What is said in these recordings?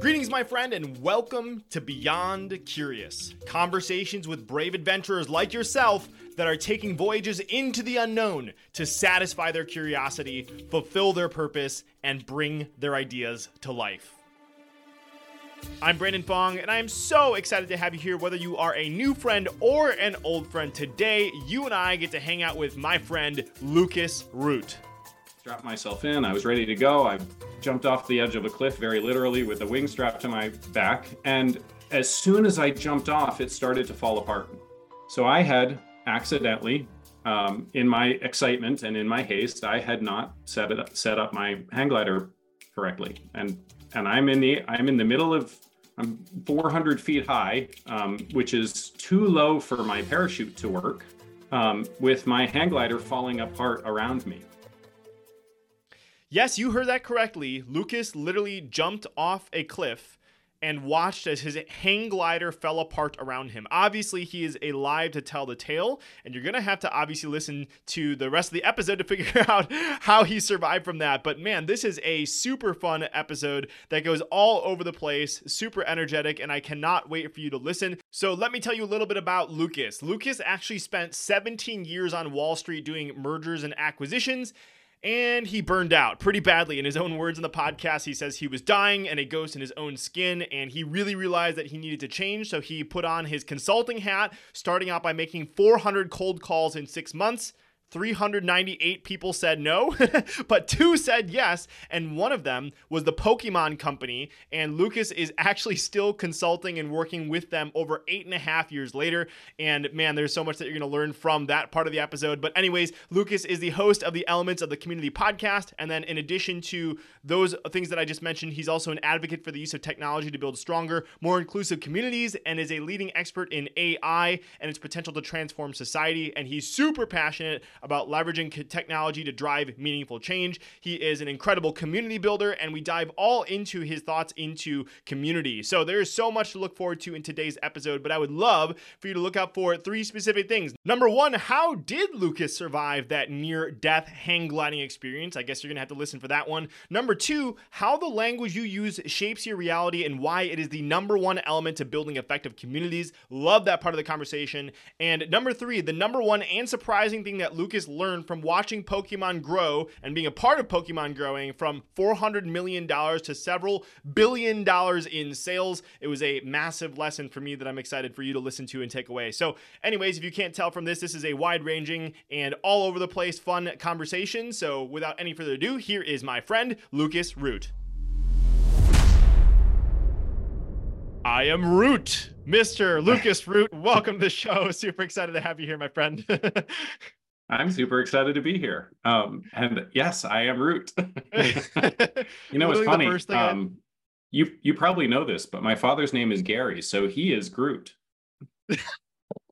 Greetings, my friend, and welcome to Beyond Curious. Conversations with brave adventurers like yourself that are taking voyages into the unknown to satisfy their curiosity, fulfill their purpose, and bring their ideas to life. I'm Brandon Fong, and I am so excited to have you here. Whether you are a new friend or an old friend, today you and I get to hang out with my friend Lucas Root. Strapped myself in. I was ready to go. I jumped off the edge of a cliff very literally with a wing strapped to my back. And as soon as I jumped off, it started to fall apart. So I had accidentally, um, in my excitement and in my haste, I had not set it up, set up my hang glider correctly. And and I'm in the I'm in the middle of I'm 400 feet high, um, which is too low for my parachute to work, um, with my hang glider falling apart around me. Yes, you heard that correctly. Lucas literally jumped off a cliff and watched as his hang glider fell apart around him. Obviously, he is alive to tell the tale, and you're to have to obviously listen to the rest of the episode to figure out how he survived from that. But man, this is a super fun episode that goes all over the place, super energetic, and I cannot wait for you to listen. So, let me tell you a little bit about Lucas. Lucas actually spent 17 years on Wall Street doing mergers and acquisitions and he burned out pretty badly. In his own words in the podcast, he says he was dying and a ghost in his own skin, and he really realized that he needed to change. So he put on his consulting hat, starting out by making 400 cold calls in six months. 398 people said no, but two said yes, and one of them was the Pokemon Company. And Lucas is actually still consulting and working with them over eight and a half years later. And man, there's so much that you're going to learn from that part of the episode. But, anyways, Lucas is the host of the Elements of the Community podcast. And then, in addition to those things that I just mentioned, he's also an advocate for the use of technology to build stronger, more inclusive communities, and is a leading expert in AI and its potential to transform society. And he's super passionate about leveraging technology to drive meaningful change. He is an incredible community builder, and we dive all into his thoughts into community. So there is so much to look forward to in today's episode, but I would love for you to look out for three specific things. Number one, how did Lucas survive that near death hang gliding experience? I guess you're gonna have to listen for that one. Number two, how the language you use shapes your reality and why it is the number one element to building effective communities. Love that part of the conversation. And number three, the number one and surprising thing that Lucas learned from watching Pokemon grow and being a part of Pokemon growing from $400 million to several billion dollars in sales. It was a massive lesson for me that I'm excited for you to listen to and take away. So, anyways, if you can't tell from this, this is a wide ranging and all over the place fun conversation. So, without any further ado, here is my friend, Lucas Root. I am Root, Mr. Lucas Root. Welcome to the show. Super excited to have you here, my friend. I'm super excited to be here. Um, and yes, I am Root. you know, it's funny. Um, you you probably know this, but my father's name is Gary, so he is Groot.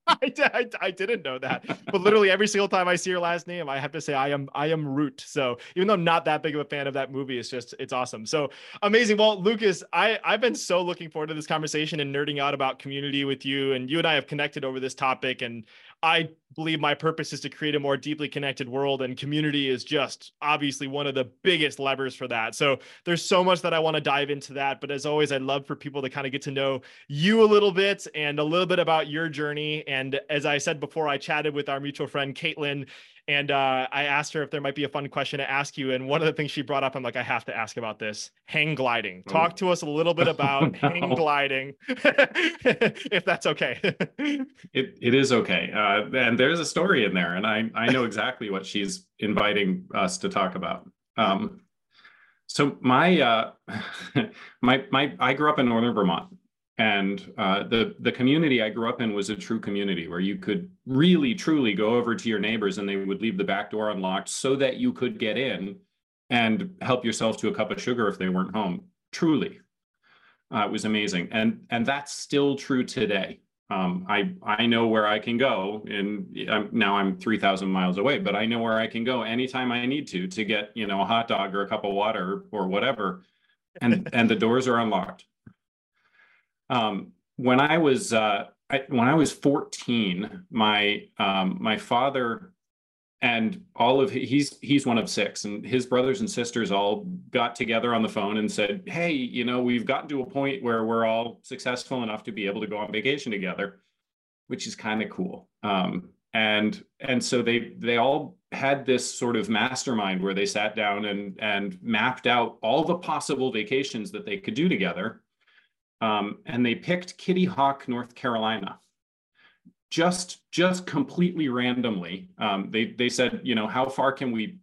I, I, I, didn't know that, but literally every single time I see your last name, I have to say I am I am Root. So even though I'm not that big of a fan of that movie, it's just it's awesome. So amazing. Well, Lucas, I I've been so looking forward to this conversation and nerding out about community with you, and you and I have connected over this topic, and I believe my purpose is to create a more deeply connected world, and community is just obviously one of the biggest levers for that. So there's so much that I want to dive into that. But as always, I'd love for people to kind of get to know you a little bit and a little bit about your journey. And as I said before, I chatted with our mutual friend Caitlin, and uh, I asked her if there might be a fun question to ask you. And one of the things she brought up, I'm like, I have to ask about this hang gliding. Oh. Talk to us a little bit about oh, no. hang gliding, if that's okay. it, it is okay. Uh, and there's a story in there, and I, I know exactly what she's inviting us to talk about. Um, so my uh, my my I grew up in northern Vermont, and uh, the the community I grew up in was a true community where you could really truly go over to your neighbors and they would leave the back door unlocked so that you could get in and help yourself to a cup of sugar if they weren't home. Truly, uh, it was amazing, and and that's still true today. Um, I I know where I can go, and I'm, now I'm three thousand miles away, but I know where I can go anytime I need to to get you know a hot dog or a cup of water or whatever, and and the doors are unlocked um, when I was uh, I, when I was 14, my um, my father and all of he's he's one of six and his brothers and sisters all got together on the phone and said hey you know we've gotten to a point where we're all successful enough to be able to go on vacation together which is kind of cool. Um, and and so they they all had this sort of mastermind where they sat down and and mapped out all the possible vacations that they could do together um, and they picked kitty hawk north carolina just just completely randomly. Um, they they said, you know, how far can we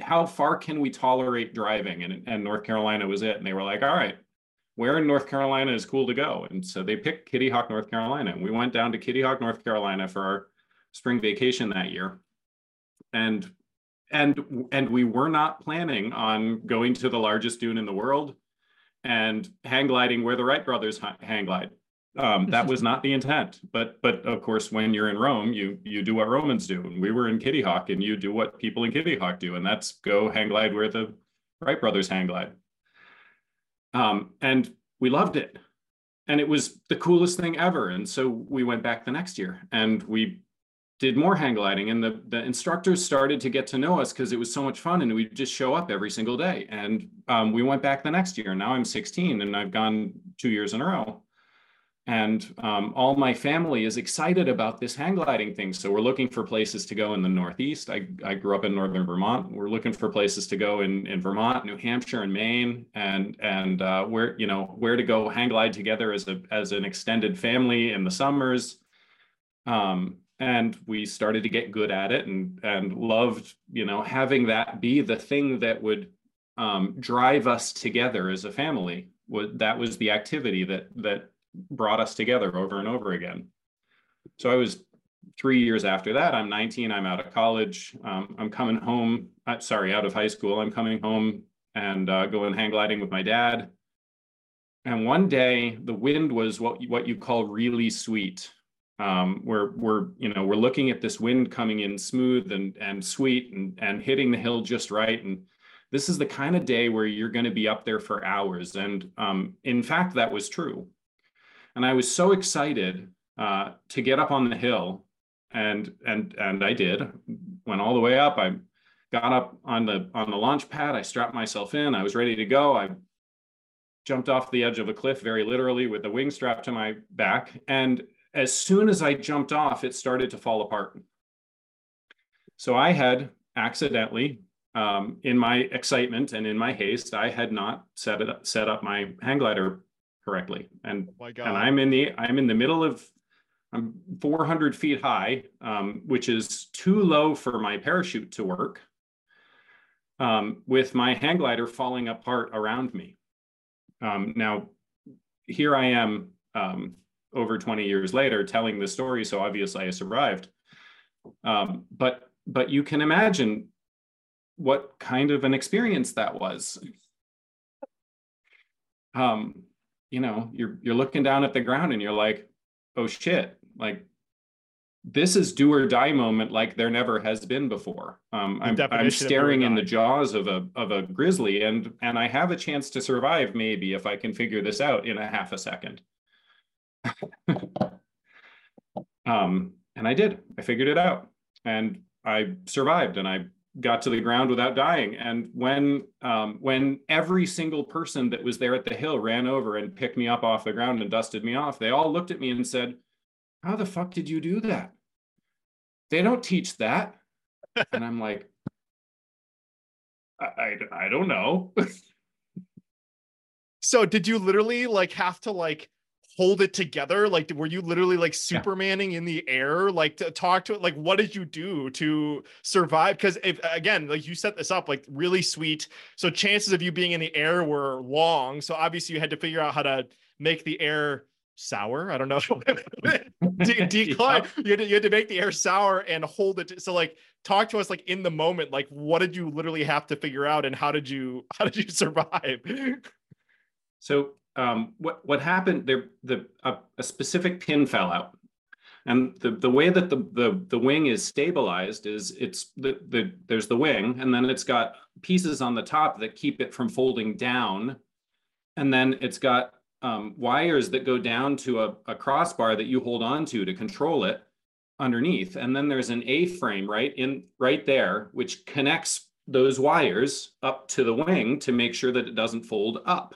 how far can we tolerate driving? And and North Carolina was it. And they were like, all right, where in North Carolina is cool to go? And so they picked Kitty Hawk, North Carolina. And we went down to Kitty Hawk, North Carolina for our spring vacation that year. And and and we were not planning on going to the largest dune in the world and hang gliding where the Wright brothers hang glide. Um, that was not the intent, but but of course, when you're in Rome, you you do what Romans do, and we were in Kitty Hawk, and you do what people in Kitty Hawk do, and that's go hang glide where the Wright brothers hang glide. Um, and we loved it, and it was the coolest thing ever. And so we went back the next year, and we did more hang gliding, and the the instructors started to get to know us because it was so much fun, and we just show up every single day. And um, we went back the next year. Now I'm 16, and I've gone two years in a row and um, all my family is excited about this hang gliding thing. So we're looking for places to go in the Northeast. I, I grew up in Northern Vermont. We're looking for places to go in, in Vermont, New Hampshire, and Maine, and and uh, where you know where to go hang glide together as a as an extended family in the summers. Um, and we started to get good at it and and loved you know having that be the thing that would um, drive us together as a family. That was the activity that that brought us together over and over again. So I was three years after that. I'm 19. I'm out of college. Um, I'm coming home. Uh, sorry, out of high school. I'm coming home and uh, going hang gliding with my dad. And one day, the wind was what what you call really sweet. Um, we're we're you know we're looking at this wind coming in smooth and and sweet and and hitting the hill just right. And this is the kind of day where you're going to be up there for hours. And um, in fact, that was true. And I was so excited uh, to get up on the hill, and and and I did. Went all the way up. I got up on the on the launch pad. I strapped myself in. I was ready to go. I jumped off the edge of a cliff very literally with the wing strapped to my back. And as soon as I jumped off, it started to fall apart. So I had accidentally, um, in my excitement and in my haste, I had not set it up, set up my hang glider correctly. And oh and I'm in the I'm in the middle of I'm 400 feet high, um, which is too low for my parachute to work. Um, with my hang glider falling apart around me. Um, now, here I am um, over 20 years later telling the story, so obviously I survived. Um, but but you can imagine what kind of an experience that was. Um, you know you're you're looking down at the ground and you're like oh shit like this is do or die moment like there never has been before um, I'm, I'm staring in the jaws of a of a grizzly and and i have a chance to survive maybe if i can figure this out in a half a second um, and i did i figured it out and i survived and i got to the ground without dying. And when um, when every single person that was there at the hill ran over and picked me up off the ground and dusted me off, they all looked at me and said, "How the fuck did you do that? They don't teach that." and I'm like, I, I, I don't know. so did you literally like have to like hold it together? Like, were you literally like Supermaning yeah. in the air? Like, to talk to it? Like, what did you do to survive? Because if again, like you set this up like really sweet, so chances of you being in the air were long. So obviously, you had to figure out how to make the air sour. I don't know. De- decline. Yeah. You, had to, you had to make the air sour and hold it. To, so like, talk to us like in the moment. Like, what did you literally have to figure out, and how did you how did you survive? So um, what what happened there the a, a, specific pin fell out. And the, the way that the, the the wing is stabilized is it's the, the there's the wing and then it's got pieces on the top that keep it from folding down. And then it's got um, wires that go down to a, a crossbar that you hold on to to control it underneath. And then there's an a-frame right in right there which connects those wires up to the wing to make sure that it doesn't fold up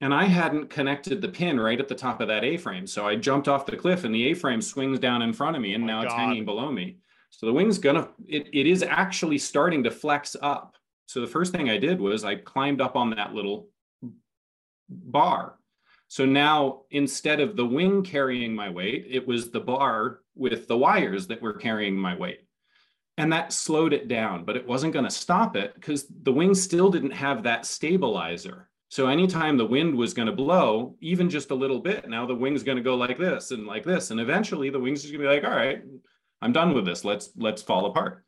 and i hadn't connected the pin right at the top of that a-frame. So i jumped off the cliff and the a-frame swings down in front of me oh and Oh now it's hanging below me. So the wing's gonna it, it is actually starting to flex up. So the first thing i did was i climbed up on that little bar. So now instead of the wing carrying my weight, it was the bar with the wires that were carrying my weight. And that slowed it down, but it wasn't going to stop it because the wing still didn't have that stabilizer. So anytime the wind was going to blow, even just a little bit, now the wing's going to go like this and like this. And eventually the wing's just going to be like, all right, I'm done with this. Let's let's fall apart.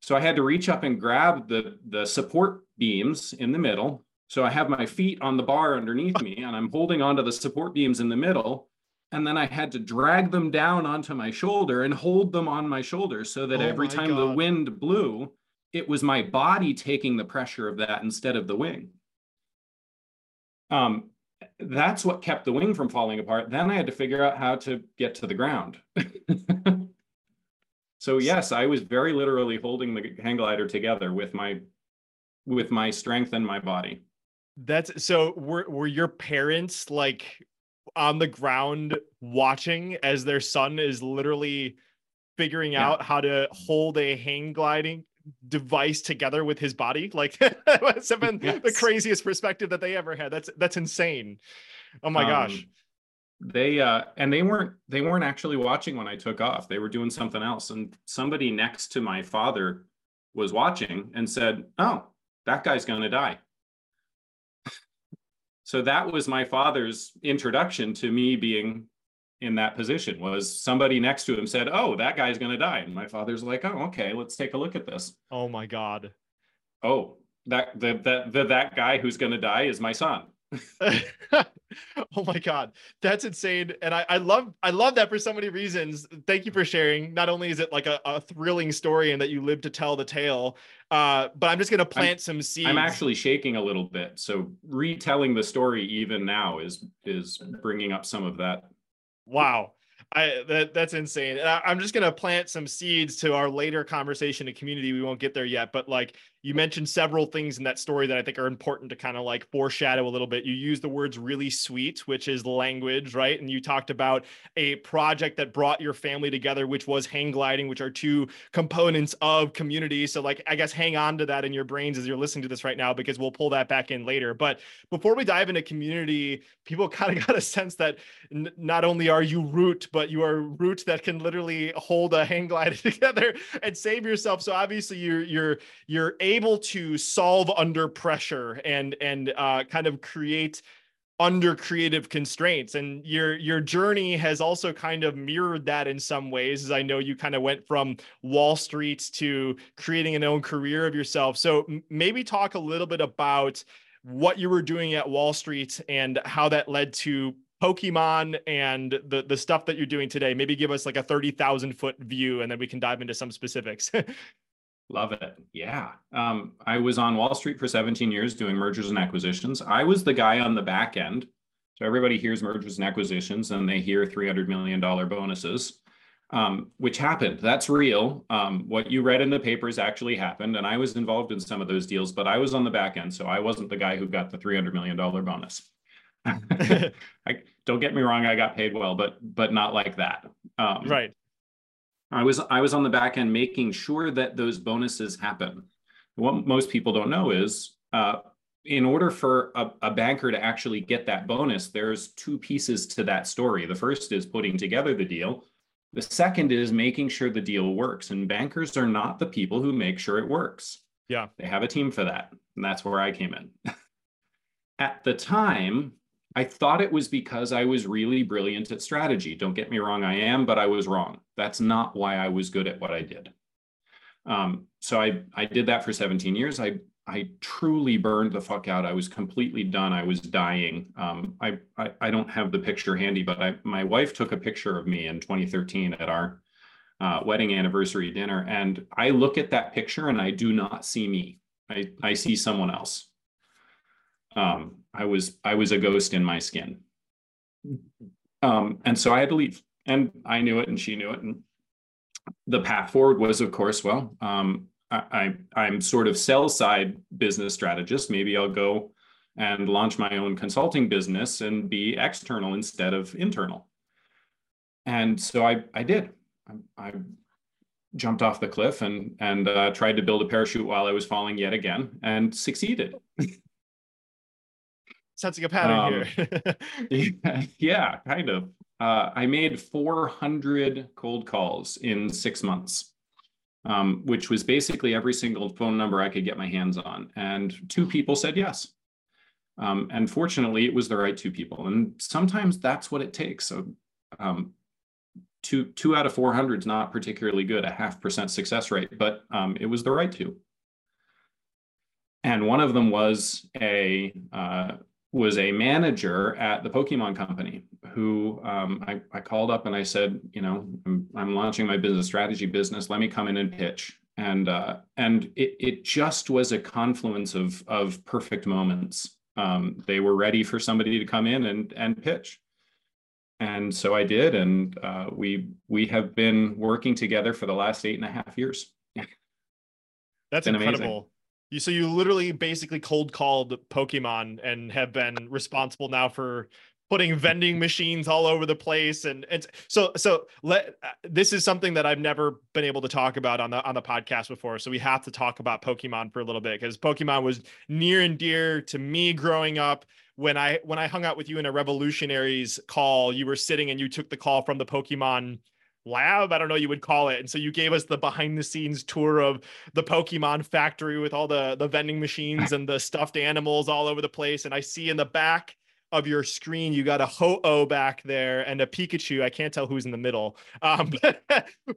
So I had to reach up and grab the, the support beams in the middle so I have my feet on the bar underneath me and I'm holding onto the support beams in the middle. And then I had to drag them down onto my shoulder and hold them on my shoulder so that Oh every time the wind blew, it was my body taking the pressure of that instead of the wing. Um, that's what kept the wing from falling apart. Then I had to figure out how to get to the ground. so yes, I was very literally holding the hang glider together with my with my strength and my body. That's so were were your parents like on the ground watching as their son is literally figuring Yeah. out how to hold a hang gliding device together with his body? Like that must have been the craziest perspective that they ever had. That's that's insane. Oh my gosh. Um, they uh and they weren't they weren't actually watching when I took off. They were doing something else and somebody next to my father was watching and said, "Oh, that guy's going to die." so that was my father's introduction to me being in that position was somebody next to him said, "Oh, that guy's going to die." And my father's like, "Oh, okay, let's take a look at this." Oh my god. Oh, that the that the, that guy who's going to die is my son. oh my god that's insane and I, I love i love that for so many reasons thank you for sharing not only is it like a, a thrilling story and that you live to tell the tale uh but i'm just gonna plant some seeds I'm actually shaking a little bit. So retelling the story even now is is bringing up some of that. Wow. I that that's insane. And I, I'm just gonna plant some seeds to our later conversation and community. We won't get there yet, but like you mentioned several things in that story that I think are important to kind of like foreshadow a little bit. You use the words really sweet, which is language, right? And you talked about a project that brought your family together, which was hang gliding, which are two components of community. So like I guess hang on to that in your brains as you're listening to this right now, because we'll pull that back in later. But before we dive into community, people kind of got a sense that n- not only are you root, but you are root that can literally hold a hang glider together and save yourself. So obviously you're you're you're to solve under pressure and and uh, kind of create under creative constraints. And your your journey has also kind of mirrored that in some ways as i know you kind of went from wall street to creating an own career of yourself. So maybe talk a little bit about what you were doing at wall street and how that led to pokemon and the the stuff that you're doing today. Maybe give us like a 30,000 foot view and then we can dive into some specifics Love it. Yeah. Um, I was on Wall Street for 17 years doing mergers and acquisitions. I was the guy on the back end. So everybody hears mergers and acquisitions and they hear $300 million bonuses, um, which happened. That's real. Um, what you read in the papers actually happened. And I was involved in some of those deals, but I was on the back end. So I wasn't the guy who got the $300 million bonus. I, don't get me wrong, I got paid well, but but not like that. Um, right I was I was on the back end making sure that those bonuses happen. What most people don't know is uh, in order for a, a banker to actually get that bonus, there's two pieces to that story. The first is putting together the deal. The second is making sure the deal works. And bankers are not the people who make sure it works. Yeah. They have a team for that. And that's where I came in. At the time, I thought it was because I was really brilliant at strategy. Don't get me wrong, I am, but I was wrong. That's not why I was good at what I did. Um, so I I did that for 17 years. I I truly burned the fuck out. I was completely done. I was dying. Um, I, I I don't have the picture handy, but I my wife took a picture of me in 2013 at our uh, wedding anniversary dinner, and I look at that picture and I do not see me. I I see someone else. Um, I was I was a ghost in my skin. Um, and so I had to leave, and I knew it, and she knew it, and the path forward was, of course, well, um, I, I, I'm sort of sell side business strategist. Maybe I'll go and launch my own consulting business and be external instead of internal. And so I, I did. I, I jumped off the cliff and and uh, tried to build a parachute while I was falling yet again and succeeded. Sensing a pattern um, here. yeah, kind of. Uh, I made 400 cold calls in six months, um, which was basically every single phone number I could get my hands on. And two people said yes. Um, and fortunately, it was the right two people. And sometimes that's what it takes. So um, two two out of 400 is not particularly good, a half percent success rate, but um, it was the right two. And one of them was a uh, was a manager at the Pokemon company who um, I, I, called up and I said, you know, I'm, I'm, launching my business strategy business. Let me come in and pitch. And uh, and it it just was a confluence of of perfect moments. Um, they were ready for somebody to come in and and pitch and so I did, and uh, we we have been working together for the last eight and a half years. That's incredible. You so you literally basically cold called Pokemon and have been responsible now for putting vending machines all over the place. And and so so let uh, this is something that I've never been able to talk about on the on the podcast before. So we have to talk about Pokemon for a little bit because Pokemon was near and dear to me growing up. When I when I hung out with you in a revolutionaries call, you were sitting and you took the call from the Pokemon lab. I don't know you would call it. And so you gave us the behind the scenes tour of the Pokemon factory with all the the vending machines and the stuffed animals all over the place. And I see in the back of your screen, you got a Ho-Oh back there and a Pikachu. I can't tell who's in the middle. Um, but,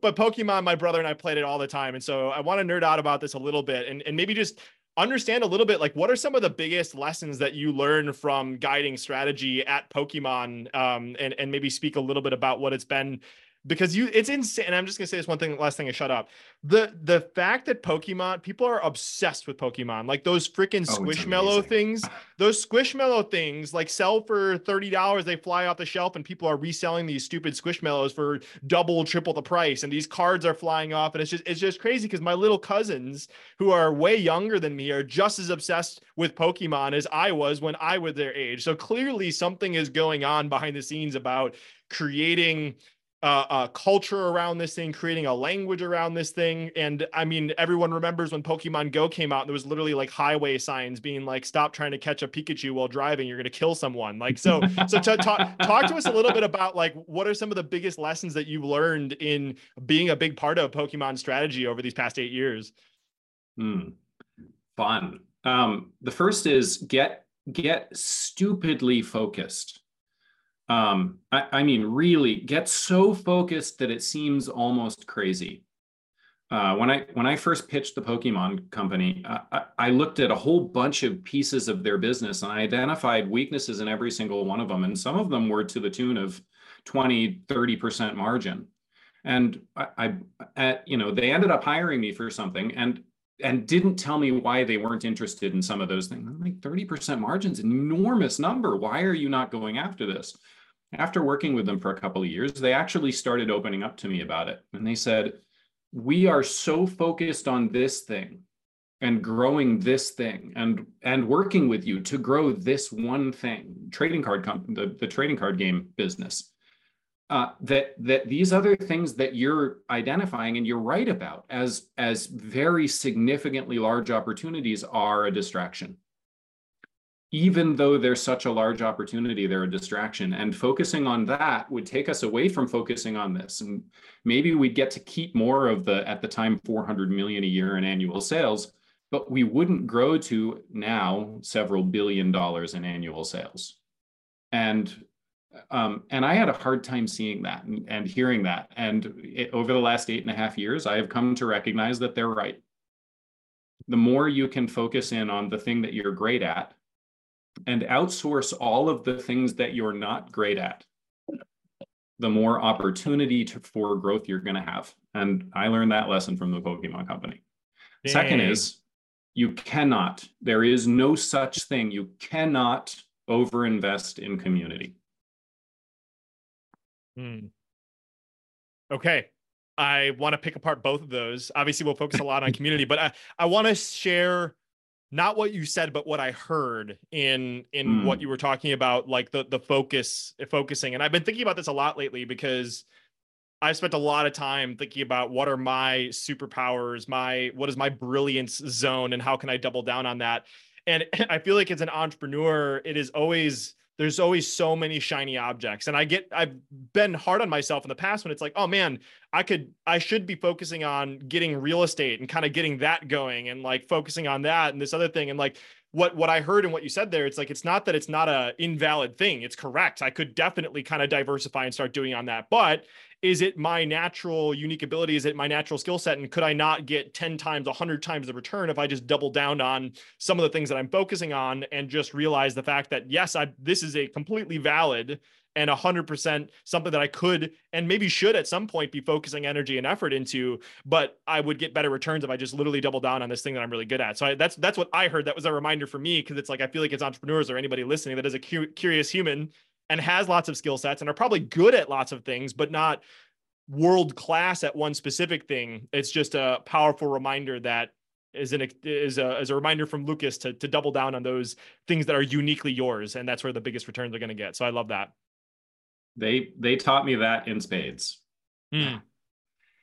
but Pokemon, my brother and I played it all the time. And so I want to nerd out about this a little bit and, and maybe just understand a little bit like what are some of the biggest lessons that you learn from guiding strategy at Pokemon um, and, and maybe speak a little bit about what it's been because you it's insane. And I'm just gonna say this one thing, last thing I shut up. The the fact that Pokemon people are obsessed with Pokemon, like those freaking oh, Squishmallow things, those Squishmallow things like sell for thirty dollars. They fly off the shelf, and people are reselling these stupid Squishmallows for double, triple the price. And these cards are flying off, and it's just it's just crazy because my little cousins who are way younger than me are just as obsessed with Pokemon as I was when I was their age. So clearly something is going on behind the scenes about creating uh, a culture around this thing, creating a language around this thing. And I mean, everyone remembers when Pokemon Go came out, and there was literally like highway signs being like, "Stop trying to catch a Pikachu while driving. You're going to kill someone." Like, so, so to, talk talk to us a little bit about like what are some of the biggest lessons that you've learned in being a big part of Pokemon strategy over these past eight years. Hmm. Fun. Um, the first is get get stupidly focused um, I, I, mean, really get so focused that it seems almost crazy. Uh, when I when I first pitched the Pokemon company, I, I, looked at a whole bunch of pieces of their business and I identified weaknesses in every single one of them. And some of them were to the tune of 20, 30% margin. And I, I at, you know, they ended up hiring me for something and and didn't tell me why they weren't interested in some of those things. I'm like 30% margin's an enormous number. Why are you not going after this? After working with them for a couple of years, they actually started opening up to me about it. And they said, We are so focused on this thing and growing this thing and and working with you to grow this one thing trading card comp- the, the trading card game business uh, that that these other things that you're identifying and you're right about as as very significantly large opportunities are a distraction even though there's such a large opportunity, they're a distraction. And focusing on that would take us away from focusing on this. And maybe we'd get to keep more of the, at the time, 400 million a year in annual sales, but we wouldn't grow to now several billion dollars in annual sales. And um, and I had a hard time seeing that and, and hearing that. And it, over the last eight and a half years, I have come to recognize that they're right. The more you can focus in on the thing that you're great at, and outsource all of the things that you're not great at, the more opportunity to, for growth you're going to have. And I learned that lesson from the Pokemon company. Dang. Second is you cannot, there is no such thing. You cannot overinvest in community. Hmm. Okay. I want to pick apart both of those. Obviously, we'll focus a lot on community, but I, I want to share not what you said, but what I heard in in mm. what you were talking about, like the the focus focusing. And I've been thinking about this a lot lately because I've spent a lot of time thinking about what are my superpowers, my what is my brilliance zone, and how can I double down on that. And I feel like as an entrepreneur, it is always there's always so many shiny objects. And i get i've been hard on myself in the past when it's like oh man i could i should be focusing on getting real estate and kind of getting that going and like focusing on that and this other thing. And like what what I heard and what you said there, it's like it's not that it's not a invalid thing. It's correct. I could definitely kind of diversify and start doing on that. But is it my natural unique ability? Is it my natural skill set? And could I not get 10 times, 100 times the return if I just double down on some of the things that I'm focusing on and just realize the fact that yes, I this is a completely valid and 100% something that I could and maybe should at some point be focusing energy and effort into but I would get better returns if I just literally double down on this thing that I'm really good at. So I, that's that's what I heard that was a reminder for me because it's like I feel like it's entrepreneurs or anybody listening that is a cu- curious human and has lots of skill sets and are probably good at lots of things but not world class at one specific thing. It's just a powerful reminder that is an is a a reminder from Lucas to to double down on those things that are uniquely yours and that's where the biggest returns are going to get. So I love that. They they taught me that in spades. Mm.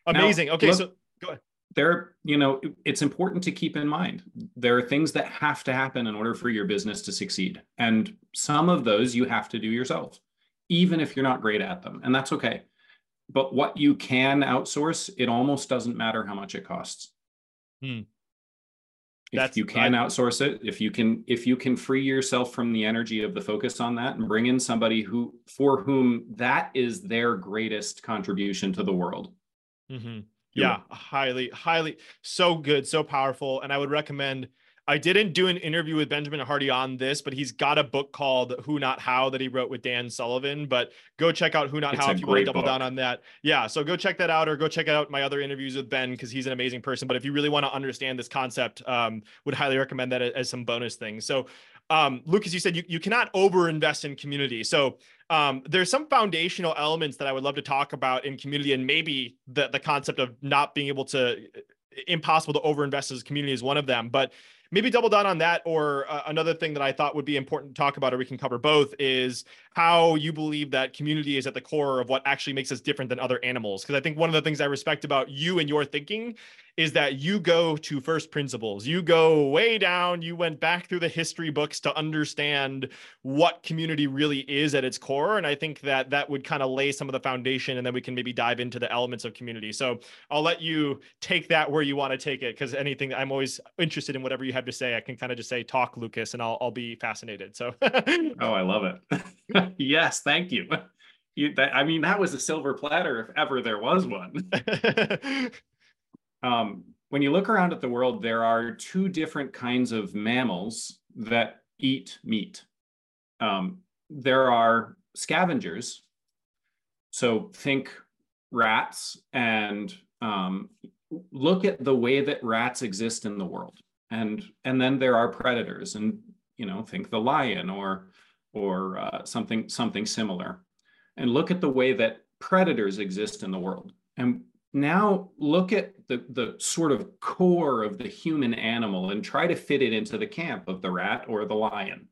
Amazing. Now, okay, look, so go ahead. There, you know, it's important to keep in mind there are things that have to happen in order for your business to succeed, and some of those you have to do yourself, even if you're not great at them, and that's okay. But what you can outsource, it almost doesn't matter how much it costs. Hmm if you can I, outsource it if you can if you can free yourself from the energy of the focus on that and bring in somebody who for whom that is their greatest contribution to the world mm-hmm. yeah highly highly so good so powerful and i would recommend I didn't do an interview with Benjamin Hardy on this, but he's got a book called Who Not How that he wrote with Dan Sullivan. But go check out Who Not it's How if you want to double book. down on that. Yeah. So go check that out or go check out my other interviews with Ben because he's an amazing person. But if you really want to understand this concept, um, would highly recommend that as some bonus things. So um, Lucas, you said you, you cannot over invest in community. So um, there's some foundational elements that I would love to talk about in community and maybe the, the concept of not being able to impossible to over invest as a community is one of them. But maybe double down on that or uh, another thing that i thought would be important to talk about or we can cover both is how you believe that community is at the core of what actually makes us different than other animals. Because i think one of the things i respect about you and your thinking is that you go to first principles. You go way down. You went back through the history books to understand what community really is at its core. And I think that that would kind of lay some of the foundation and then we can maybe dive into the elements of community. So I'll let you take that where you want to take it because anything I'm always interested in whatever you have to say. I can kind of just say, talk, Lucas, and I'll, I'll be fascinated. So, oh, I love it. yes. Thank you. You, that, I mean, that was a silver platter if ever there was one. Um, when you look around at the world, there are two different kinds of mammals that eat meat. Um, there are scavengers. So think rats and um, look at the way that rats exist in the world. And, and then there are predators and, you know, think the lion or, or uh, something, something similar. And look at the way that predators exist in the world. And now look at the, the sort of core of the human animal and try to fit it into the camp of the rat or the lion.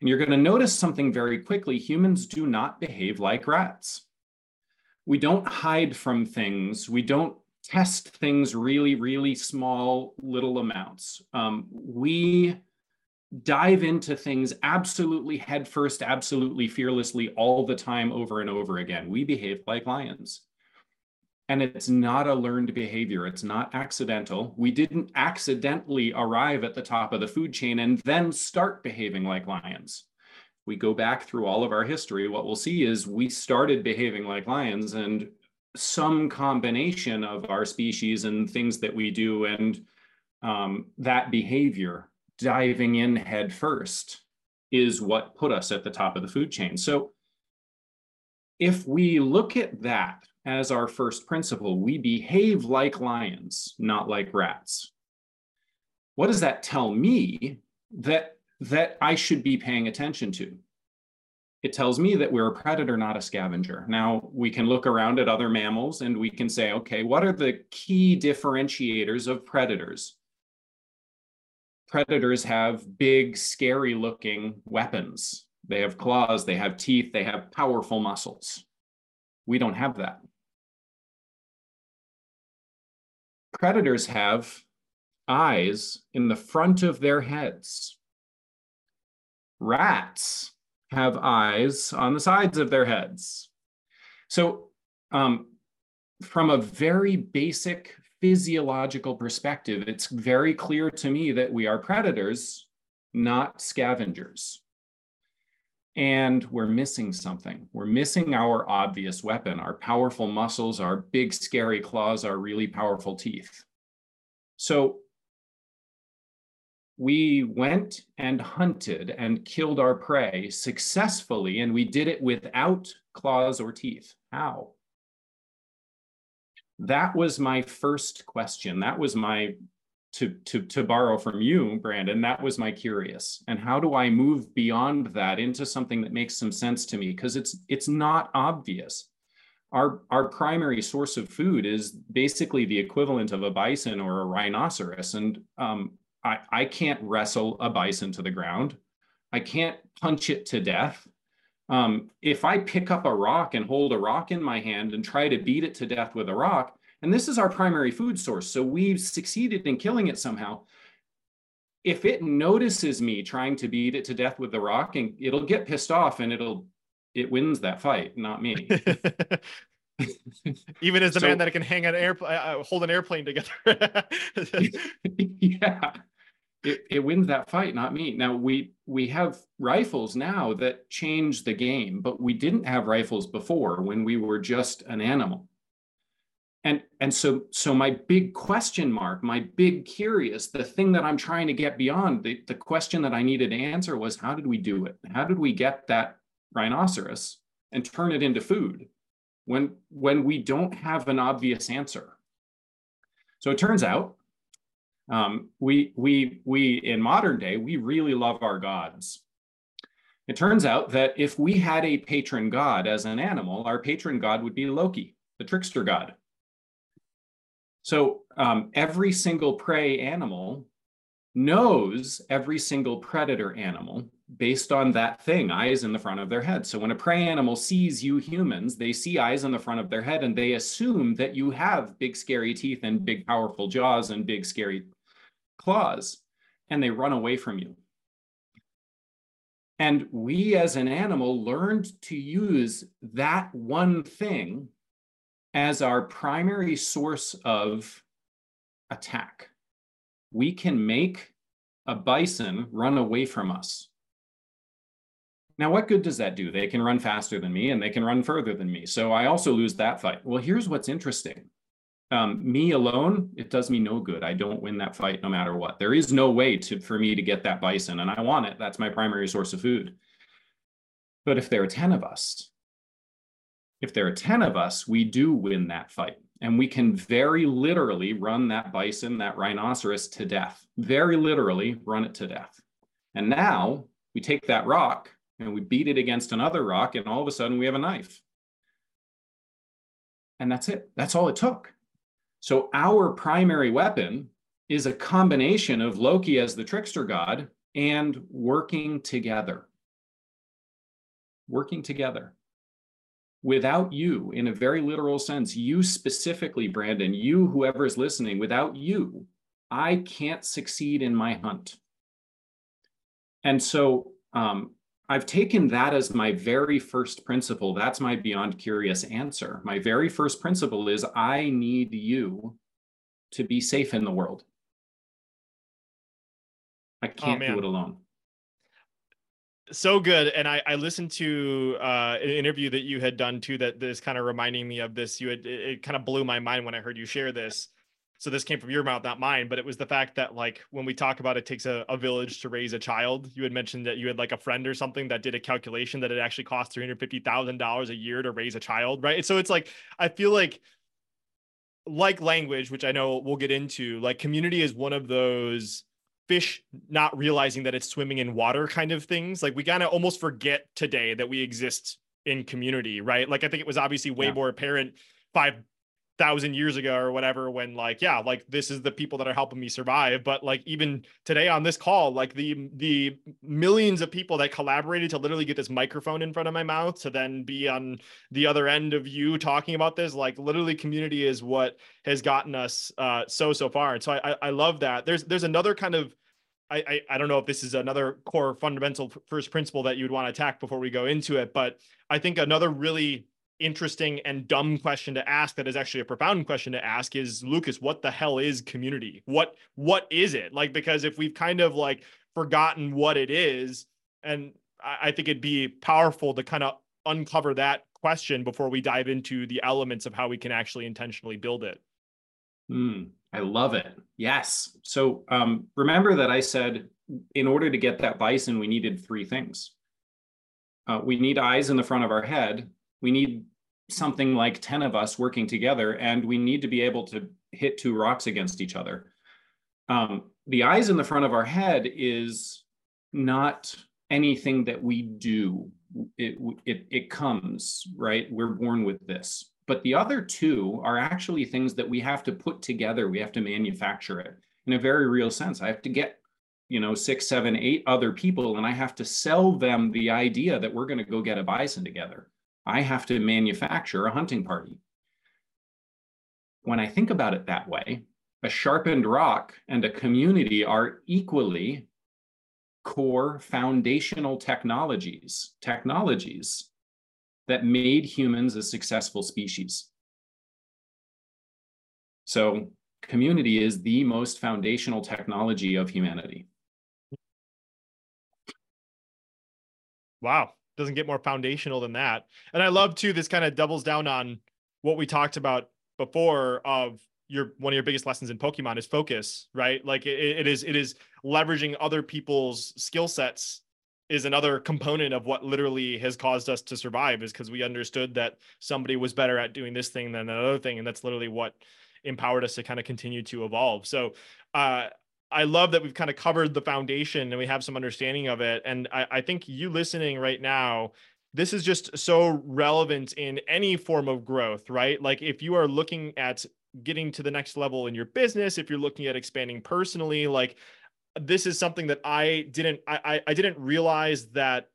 And you're going to notice something very quickly. Humans do not behave like rats. We don't hide from things. We don't test things really, really small, little amounts. Um, we dive into things absolutely headfirst, absolutely fearlessly all the time, over and over again. We behave like lions. And it's not a learned behavior. It's not accidental. We didn't accidentally arrive at the top of the food chain and then start behaving like lions. We go back through all of our history. What we'll see is we started behaving like lions, and some combination of our species and things that we do and um, that behavior diving in head first is what put us at the top of the food chain. So if we look at that as our first principle. We behave like lions, not like rats. What does that tell me that, that I should be paying attention to? it tells me that we're a predator, not a scavenger. Now, we can look around at other mammals and we can say, okay, what are the key differentiators of predators? Predators have big, scary looking weapons. They have claws, they have teeth, they have powerful muscles. We don't have that. Predators have eyes in the front of their heads. Rats have eyes on the sides of their heads. So, um, from a very basic physiological perspective, it's very clear to me that we are predators, not scavengers. And we're missing something. We're missing our obvious weapon, our powerful muscles, our big, scary claws, our really powerful teeth. So we went and hunted and killed our prey successfully, and we did it without claws or teeth. How? That was my first question. That was my to to to borrow from you brandon that was my curious and how do i move beyond that into something that makes some sense to me because it's it's not obvious our our primary source of food is basically the equivalent of a bison or a rhinoceros and um, I, I can't wrestle a bison to the ground. I can't punch it to death. Um, if I pick up a rock and hold a rock in my hand and try to beat it to death with a rock, and this is our primary food source, so we've succeeded in killing it somehow. If it notices me trying to beat it to death with the rock, and it'll get pissed off and it'll it wins that fight, not me. Even as the so, man that can hang an airplane, uh, uh, hold an airplane together. yeah, it, it wins that fight, not me. Now we we have rifles now that change the game, but we didn't have rifles before when we were just an animal. And and so so my big question mark, my big curious, the thing that I'm trying to get beyond, the, the question that I needed to answer was how did we do it? How did we get that rhinoceros and turn it into food when when we don't have an obvious answer? So it turns out um, we, we, we, in modern day, we really love our gods. It turns out that if we had a patron god as an animal, our patron god would be Loki, the trickster god. So um, every single prey animal knows every single predator animal based on that thing, eyes in the front of their head. So when a prey animal sees you humans, they see eyes in the front of their head and they assume that you have big, scary teeth and big, powerful jaws and big, scary claws and they run away from you. And we as an animal learned to use that one thing as our primary source of attack. We can make a bison run away from us. Now, what good does that do? They can run faster than me and they can run further than me. So I also lose that fight. Well, here's what's interesting um, me alone, it does me no good. I don't win that fight no matter what. There is no way to for me to get that bison, and I want it. That's my primary source of food. But if there are 10 of us, if there are 10 of us, we do win that fight. And we can very literally run that bison, that rhinoceros to death. Very literally run it to death. And now we take that rock and we beat it against another rock, and all of a sudden we have a knife. And that's it. That's all it took. So our primary weapon is a combination of Loki as the trickster god and working together. Working together. Without you, in a very literal sense, you specifically, Brandon, you, whoever is listening, without you, I can't succeed in my hunt. And so um, I've taken that as my very first principle. That's my beyond curious answer. My very first principle is I need you to be safe in the world. I oh, can't oh, do it alone. So good. And I, I listened to uh, an interview that you had done too that is kind of reminding me of this. You had it, it kind of blew my mind when I heard you share this so this came from your mouth not mine but it was the fact that like when we talk about it takes a, a, village to raise a child you had mentioned that you had like a friend or something that did a calculation that it actually costs $350000 a year to raise a child right so it's like i feel like like language which i know we'll get into like community is one of those fish not realizing that it's swimming in water kind of things. Like we kind of almost forget today that we exist in community, right? Like I think it was obviously way yeah. more apparent five thousand years ago or whatever when like yeah like this is the people that are helping me survive but like even today on this call like the the millions of people that collaborated to literally get this microphone in front of my mouth to then be on the other end of you talking about this like literally community is what has gotten us uh so so far and so i i love that there's there's another kind of I, I, I don't know if this is another core fundamental first principle that you would want to attack before we go into it, but I think another really interesting and dumb question to ask that is actually a profound question to ask is Lucas, what the hell is community? What what is it? Like because if we've kind of like forgotten what it is, and I, I think it'd be powerful to kind of uncover that question before we dive into the elements of how we can actually intentionally build it. Mm, I love it. Yes. So um, remember that I said in order to get that bison, we needed three things. Uh, we need eyes in the front of our head. We need something like 10 of us working together and we need to be able to hit two rocks against each other. Um, the eyes in the front of our head is not anything that we do. It, it, it comes, right? We're born with this. But the other two are actually things that we have to put together. We have to manufacture it in a very real sense. I have to get, you know, six, seven, eight other people, and I have to sell them the idea that we're going to go get a bison together. I have to manufacture a hunting party. When I think about it that way, a sharpened rock and a community are equally core foundational technologies, technologies that made humans a successful species. So community is the most foundational technology of humanity. Wow doesn't get more foundational than that. And I love too, this kind of doubles down on what we talked about before of your one of your biggest lessons in Pokemon is focus, right? Like it, it is it is leveraging other people's skill sets is another component of what literally has caused us to survive is because we understood that somebody was better at doing this thing than another thing and that's literally what empowered us to kind of continue to evolve so uh, I love that we've kind of covered the foundation and we have some understanding of it. And I, I think you listening right now, this is just so relevant in any form of growth, right? Like if you are looking at getting to the next level in your business, if you're looking at expanding personally, like this is something that I didn't I I didn't realize that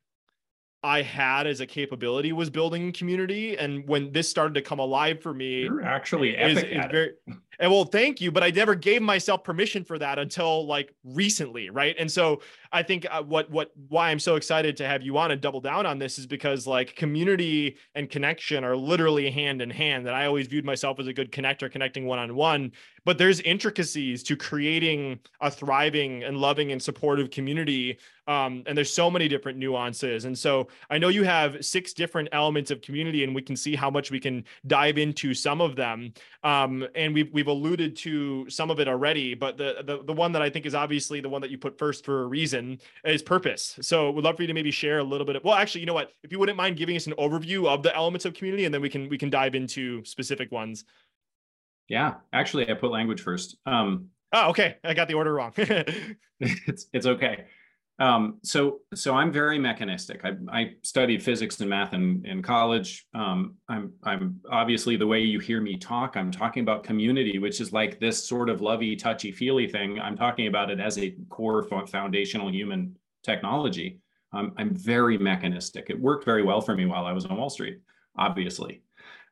I had as a capability was building community. And when this started to come alive for me, you're actually epic is, is very, and well, thank you, but I never gave myself permission for that until like recently, right? And so I think uh, what what why I'm so excited to have you on and double down on this is because like community and connection are literally hand in hand. That I always viewed myself as a good connector, connecting one on one, but there's intricacies to creating a thriving and loving and supportive community um, and there's so many different nuances and so i know you have six different elements of community and we can see how much we can dive into some of them um, and we've, we've alluded to some of it already but the, the the one that i think is obviously the one that you put first for a reason is purpose so we'd love for you to maybe share a little bit of well actually you know what if you wouldn't mind giving us an overview of the elements of community and then we can we can dive into specific ones yeah, actually, I put language first. Um, oh, okay. I got the order wrong. it's it's okay. Um, so so I'm very mechanistic. I, I studied physics and math in, in college. Um, I'm I'm obviously the way you hear me talk. I'm talking about community, which is like this sort of lovey, touchy, feely thing. I'm talking about it as a core foundational human technology. Um, I'm very mechanistic. It worked very well for me while I was on Wall Street, obviously.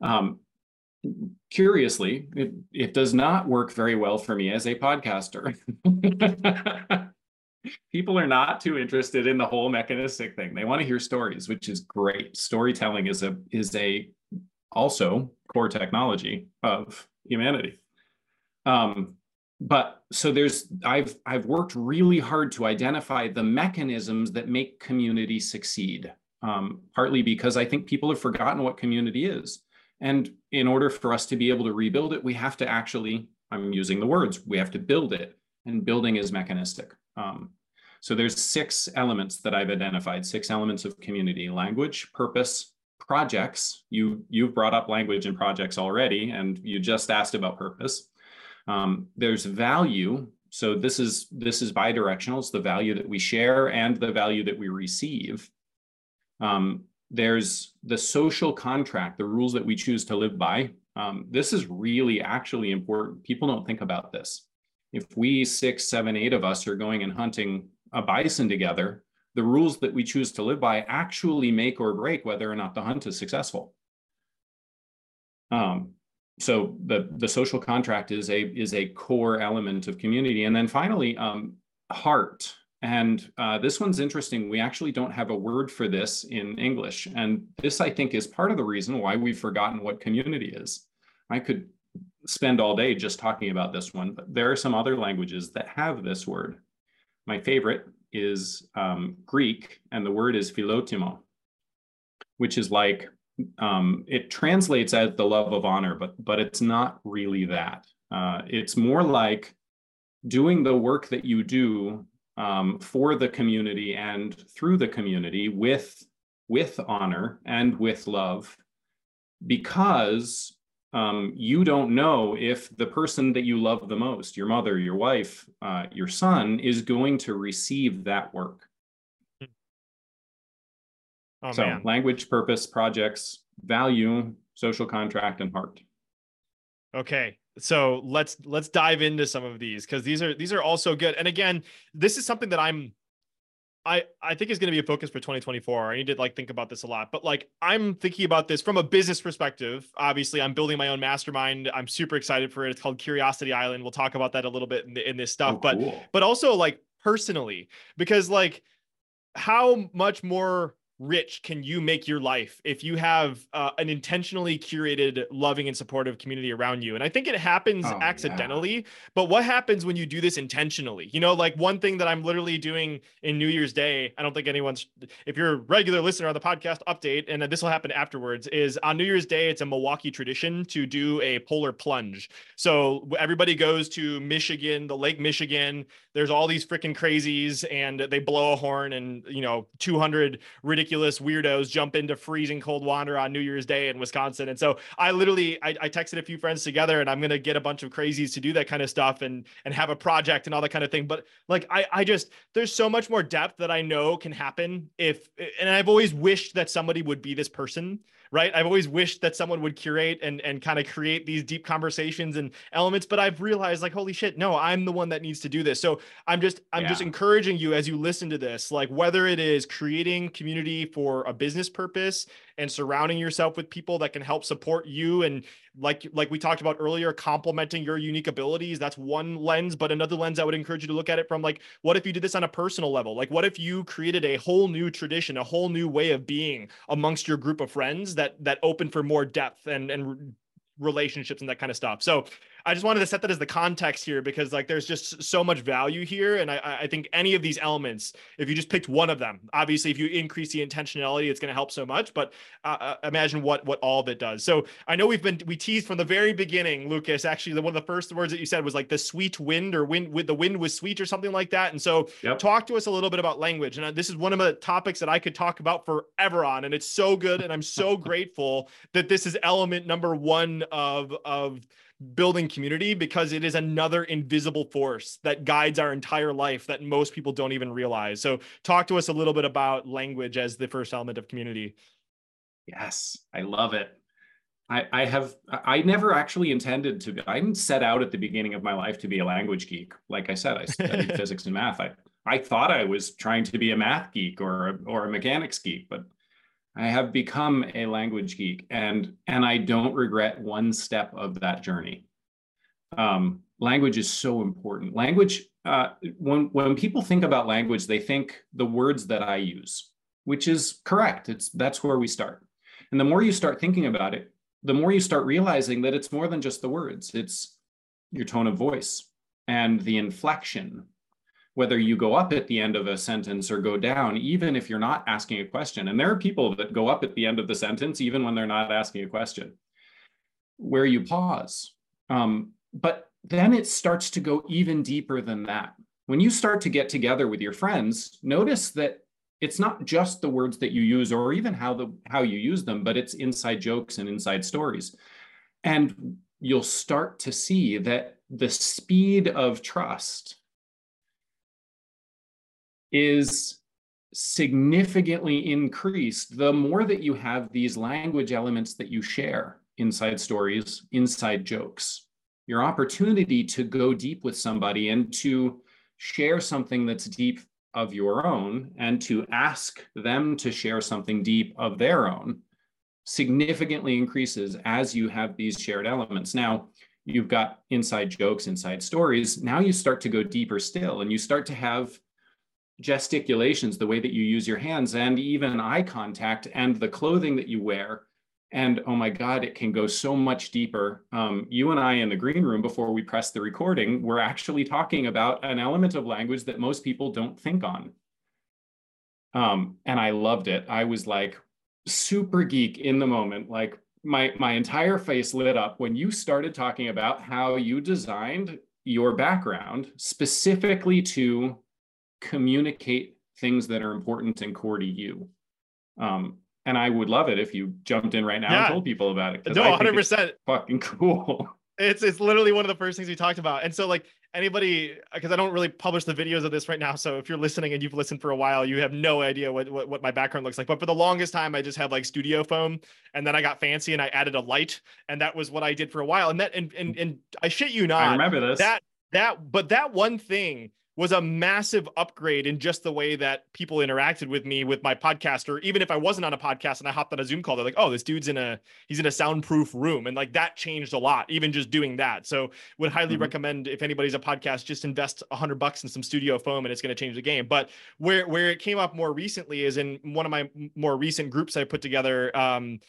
Um, curiously, it, it does not work very well for me as a podcaster. People are not too interested in the whole mechanistic thing. They want to hear stories, which is great. Storytelling is a is a also core technology of humanity. Um, but so there's I've I've worked really hard to identify the mechanisms that make community succeed. Um, partly because I think people have forgotten what community is. And in order for us to be able to rebuild it, we have to actually, I'm using the words, we have to build it. And building is mechanistic. Um, so there's six elements that I've identified, six elements of community, language, purpose, projects. You, you've brought up language and projects already, and you just asked about purpose. Um, there's value. so this is this is bidirectional. It's the value that we share and the value that we receive. Um, there's the social contract, the rules that we choose to live by. Um, this is really actually important. People don't think about this. If we six, seven, eight of us are going and hunting a bison together, the rules that we choose to live by actually make or break whether or not the hunt is successful. Um, so the the social contract is a is a core element of community, and then finally, um, heart. And uh, this one's interesting. We actually don't have a word for this in English, and this I think is part of the reason why we've forgotten what community is. I could spend all day just talking about this one, but there are some other languages that have this word. My favorite is um, Greek, and the word is philotimo, which is like um, it translates as the love of honor, but but it's not really that. Uh, it's more like doing the work that you do um, for the community and through the community with with honor and with love, because um, you don't know if the person that you love the most, your mother, your wife, uh, your son, is going to receive that work. Oh, so man. language, purpose, projects, value, social contract, and heart. Okay. So let's let's dive into some of these because these are these are also good. And again, this is something that I'm I I think is going to be a focus for 2024. I need to like think about this a lot. But like I'm thinking about this from a business perspective. Obviously, I'm building my own mastermind. I'm super excited for it. It's called Curiosity Island. We'll talk about that a little bit in, the, in this stuff. Oh, cool. But but also like personally because like how much more rich can you make your life if you have uh, an intentionally curated loving and supportive community around you? And i think it happens oh, accidentally yeah. but what happens when you do this intentionally? You know like one thing that i'm literally doing in new year's day i don't think anyone's if you're a regular listener on the podcast update and this will happen afterwards is on new year's day it's a milwaukee tradition to do a polar plunge. So everybody goes to michigan the lake michigan there's all these freaking crazies and they blow a horn and you know 200 ridiculous weirdos jump into freezing cold water on new year's day in wisconsin. And so i literally I, I texted a few friends together and i'm to get a bunch of crazies to do that kind of stuff and and have a project and all that kind of thing. But like i i just there's so much more depth that i know can happen if and i've always wished that somebody would be this person right? I've always wished that someone would curate and and kind of create these deep conversations and elements, but I've realized like, holy shit, no, I'm the one that needs to do this. So I'm just I'm yeah. just encouraging you as you listen to this, like whether it is creating community for a business purpose and surrounding yourself with people that can help support you and like like we talked about earlier complementing your unique abilities that's one lens but another lens i would encourage you to look at it from like what if you did this on a personal level like what if you created a whole new tradition a whole new way of being amongst your group of friends that that open for more depth and and relationships and that kind of stuff. So I just wanted to set that as the context here because like there's just so much value here. And I, I think any of these elements, if you just picked one of them, obviously if you increase the intentionality, it's going to help so much, but uh, uh, imagine what, what all of it does. So I know we've been, we teased from the very beginning, Lucas, actually the, one of the first words that you said was like the sweet wind or wind with the wind was sweet or something like that. And so yep. talk to us a little bit about language. And uh, this is one of the topics that I could talk about forever on. And it's so good. And I'm so grateful that this is element number one of, of, building community because it is another invisible force that guides our entire life that most people don't even realize. So, talk to us a little bit about language as the first element of community. Yes, I love it. I, I have I never actually intended to be I didn't set out at the beginning of my life to be a language geek. Like I said, I studied physics and math. I I thought I was trying to be a math geek or a, or a mechanics geek, but I have become a language geek, and and I don't regret one step of that journey. Um, language is so important. Language, uh, when when people think about language, they think the words that I use, which is correct. It's that's where we start. And the more you start thinking about it, the more you start realizing that it's more than just the words. It's your tone of voice and the inflection whether you go up at the end of a sentence or go down, even if you're not asking a question. And there are people that go up at the end of the sentence, even when they're not asking a question, where you pause. Um, but then it starts to go even deeper than that. When you start to get together with your friends, notice that it's not just the words that you use or even how the how you use them, but it's inside jokes and inside stories. And you'll start to see that the speed of trust is significantly increased the more that you have these language elements that you share inside stories, inside jokes. Your opportunity to go deep with somebody and to share something that's deep of your own and to ask them to share something deep of their own significantly increases as you have these shared elements. Now, you've got inside jokes, inside stories. Now you start to go deeper still and you start to have gesticulations, the way that you use your hands, and even eye contact and the clothing that you wear. And oh my God, it can go so much deeper. Um, you and I in the green room before we press the recording, we're actually talking about an element of language that most people don't think on. Um, and I loved it. I was like super geek in the moment. Like my my entire face lit up when you started talking about how you designed your background specifically to communicate things that are important and core to you. Um, and I would love it if you jumped in right now yeah. and told people about it. No, hundred percent, fucking cool. It's it's literally one of the first things we talked about, and so like anybody, because I don't really publish the videos of this right now, so if you're listening and you've listened for a while, you have no idea what what, what my background looks like. But for the longest time, I just had like studio foam, and then I got fancy and I added a light, and that was what I did for a while. And that and and, and I shit you not, I remember this. That that but that one thing was a massive upgrade in just the way that people interacted with me with my podcast or even if I wasn't on a podcast and I hopped on a Zoom call they're like oh this dude's in a he's in a soundproof room. And like that changed a lot even just doing that. So would highly mm-hmm. recommend if anybody's a podcast just invest a hundred bucks in some studio foam and it's going to change the game. But where where it came up more recently is in one of my more recent groups I put together um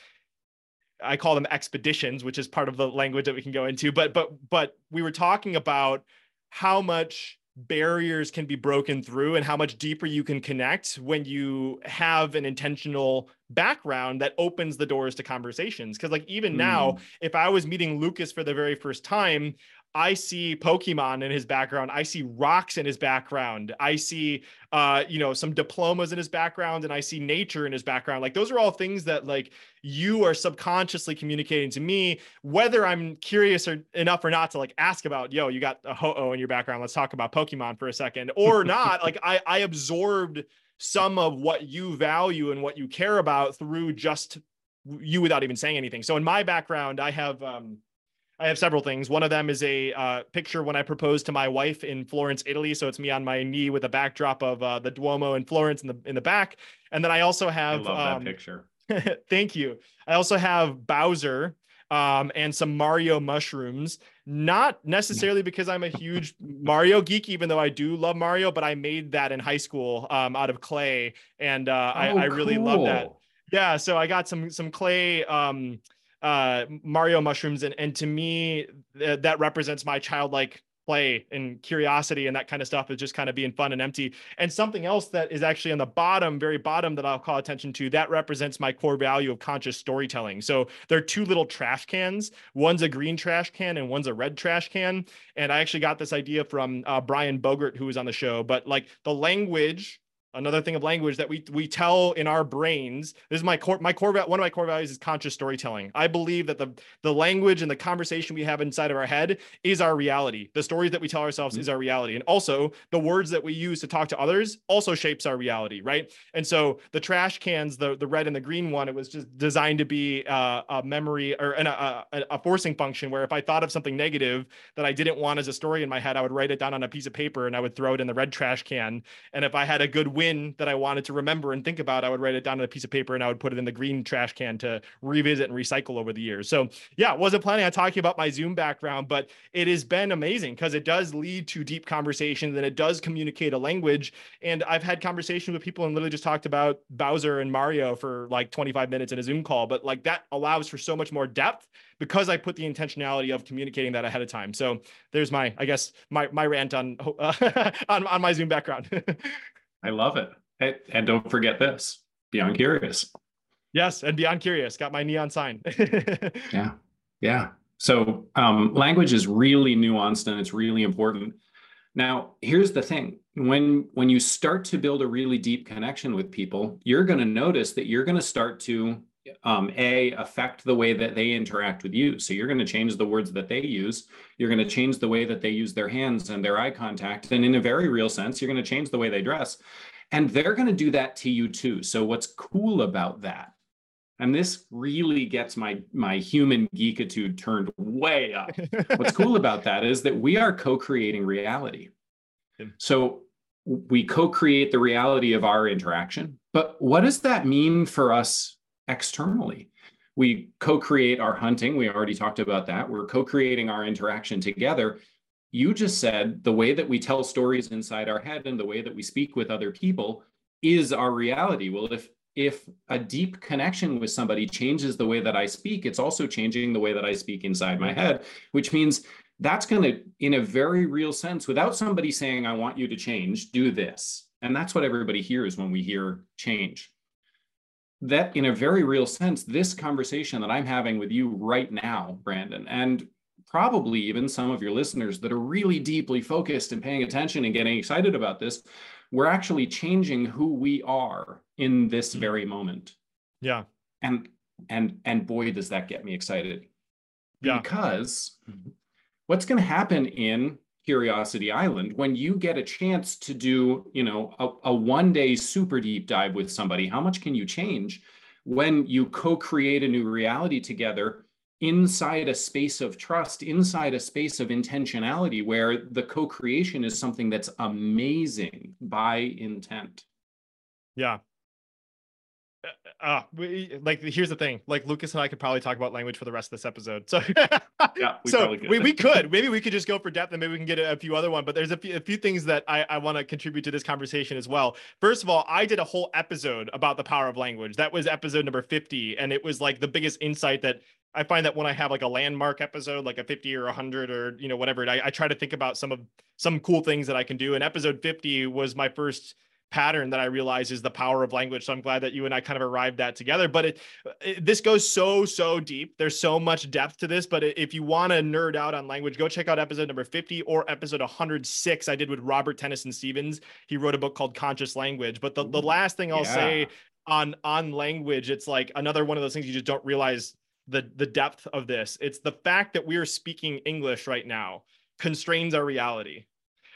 I call them expeditions which is part of the language that we can go into. But but but we were talking about how much barriers can be broken through and how much deeper you can connect when you have an intentional background that opens the doors to conversations because like even mm. now if i was meeting lucas for the very first time I see Pokemon in his background. I see rocks in his background. I see, uh, you know, some diplomas in his background, and I see nature in his background. Like those are all things that like you are subconsciously communicating to me, whether I'm curious or enough or not to like ask about, yo, you got a Ho-Oh in your background. Let's talk about Pokemon for a second, or not. like I, I absorbed some of what you value and what you care about through just you without even saying anything. So in my background, I have. um I have several things. One of them is a uh, picture when I proposed to my wife in Florence, Italy. So it's me on my knee with a backdrop of uh, the Duomo in Florence in the in the back. And then I also have. I love um, that picture. thank you. I also have Bowser um, and some Mario mushrooms. Not necessarily because I'm a huge Mario geek, even though I do love Mario, but I made that in high school um, out of clay, and uh, oh, I, I really cool. love that. Yeah, so I got some some clay. Um, uh, Mario mushrooms, and and to me th- that represents my childlike play and curiosity and that kind of stuff is just kind of being fun and empty. And something else that is actually on the bottom, very bottom, that I'll call attention to that represents my core value of conscious storytelling. So there are two little trash cans. One's a green trash can and one's a red trash can. And I actually got this idea from uh, Brian Bogert, who was on the show. But like the language another thing of language that we we tell in our brains. This is my core my core one of my core values is conscious storytelling. I believe that the the language and the conversation we have inside of our head is our reality. The stories that we tell ourselves mm-hmm. is our reality. And also the words that we use to talk to others also shapes our reality right? And so the trash cans the the red and the green one it was just designed to be uh, a memory or an, a, a forcing function where if i thought of something negative that i didn't want as a story in my head i would write it down on a piece of paper and i would throw it in the red trash can. And if i had a good win win that I wanted to remember and think about, I would write it down on a piece of paper and I would put it in the green trash can to revisit and recycle over the years. So yeah, wasn't planning on talking about my Zoom background, but it has been amazing because it does lead to deep conversations and it does communicate a language. And I've had conversations with people and literally just talked about Bowser and Mario for like 25 minutes in a Zoom call, but like that allows for so much more depth because I put the intentionality of communicating that ahead of time. So there's my, I guess, my my rant on uh, on on my Zoom background. I love it. And don't forget this Beyond Curious. Yes. And Beyond Curious got my neon sign. yeah. Yeah. So um, language is really nuanced and it's really important. Now, here's the thing. When when you start to build a really deep connection with people, you're going to notice that you're going to start to um, a affect the way that they interact with you so you're going to change the words that they use you're going to change the way that they use their hands and their eye contact and in a very real sense you're going to change the way they dress and they're going to do that to you too. So what's cool about that? And this really gets my my human geekitude turned way up. what's cool about that is that we are co-creating reality. So we co-create the reality of our interaction. But what does that mean for us externally? We co-create our hunting. We already talked about that. We're co-creating our interaction together you just said the way that we tell stories inside our head and the way that we speak with other people is our reality well if if a deep connection with somebody changes the way that i speak it's also changing the way that i speak inside my head which means that's going to in a very real sense without somebody saying i want you to change do this and that's what everybody hears when we hear change that in a very real sense this conversation that i'm having with you right now brandon and probably even some of your listeners that are really deeply focused and paying attention and getting excited about this, we're actually changing who we are in this mm-hmm. very moment. Yeah. And and and boy does that get me excited. Yeah. Because what's going to happen in Curiosity Island when you get a chance to do, you know, a, a one day super deep dive with somebody, how much can you change when you co-create a new reality together inside a space of trust, inside a space of intentionality, where the co creation is something that's amazing by intent. Yeah. Uh, uh we, like here's the thing. Like lucas and i could probably talk about language for the rest of this episode. So yeah we so we, we could. Maybe we could just go for depth and maybe we can get a, a few other one but there's a few, a few things that i, I want to contribute to this conversation as well. First of all i did a whole episode about the power of language. That was episode number 50 and it was like the biggest insight that I find that when I have like a landmark episode, like a 50 or 100 or you know whatever, I, I try to think about some of some cool things that I can do. And episode 50 was my first pattern that I realize is the power of language. So I'm glad that you and I kind of arrived at together. But it, it, this goes so so deep. There's so much depth to this. But if you want to nerd out on language, go check out episode number 50 or episode 106 I did with Robert Tennyson Stevens. He wrote a book called Conscious Language. But the, the last thing I'll yeah. say on on language, it's like another one of those things you just don't realize the the depth of this. It's the fact that we are speaking English right now constrains our reality.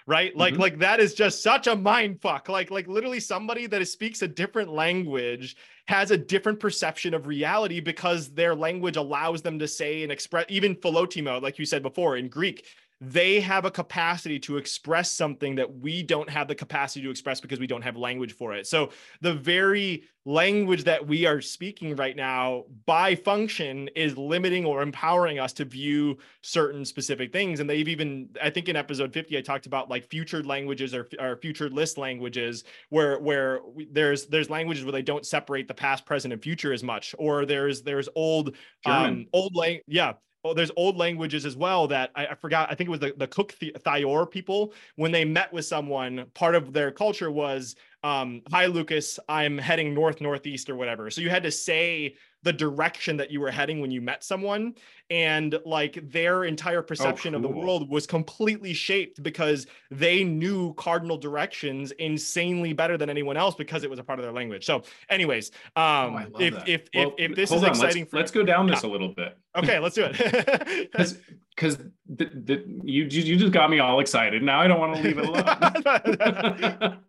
Right? Like mm-hmm. like that is just such a mind fuck. Like like literally somebody that speaks a different language has a different perception of reality because their language allows them to say and express even philotimo like you said before in Greek they have a capacity to express something that we don't have the capacity to express because we don't have language for it. So the very language that we are speaking right now by function is limiting or empowering us to view certain specific things and they've even i think in episode 50 i talked about like futured languages or, or futured list languages where where we, there's there's languages where they don't separate the past present and future as much or there's there's old German. um old lang yeah oh, there's old languages as well that I, I forgot. I think it was the, the Kuuk Thaayorre people. When they met with someone, part of their culture was, um, hi, Lucas, I'm heading north, northeast, or whatever. So you had to say the direction that you were heading when you met someone. And like their entire perception oh, cool. of the world was completely shaped because they knew cardinal directions insanely better than anyone else because it was a part of their language. So anyways um oh, if, if, if well, if this is on, exciting let's, for, let's go down this yeah. a little bit. Okay let's do it. Because because the, the, you you just got me all excited. Now i don't want to leave it alone.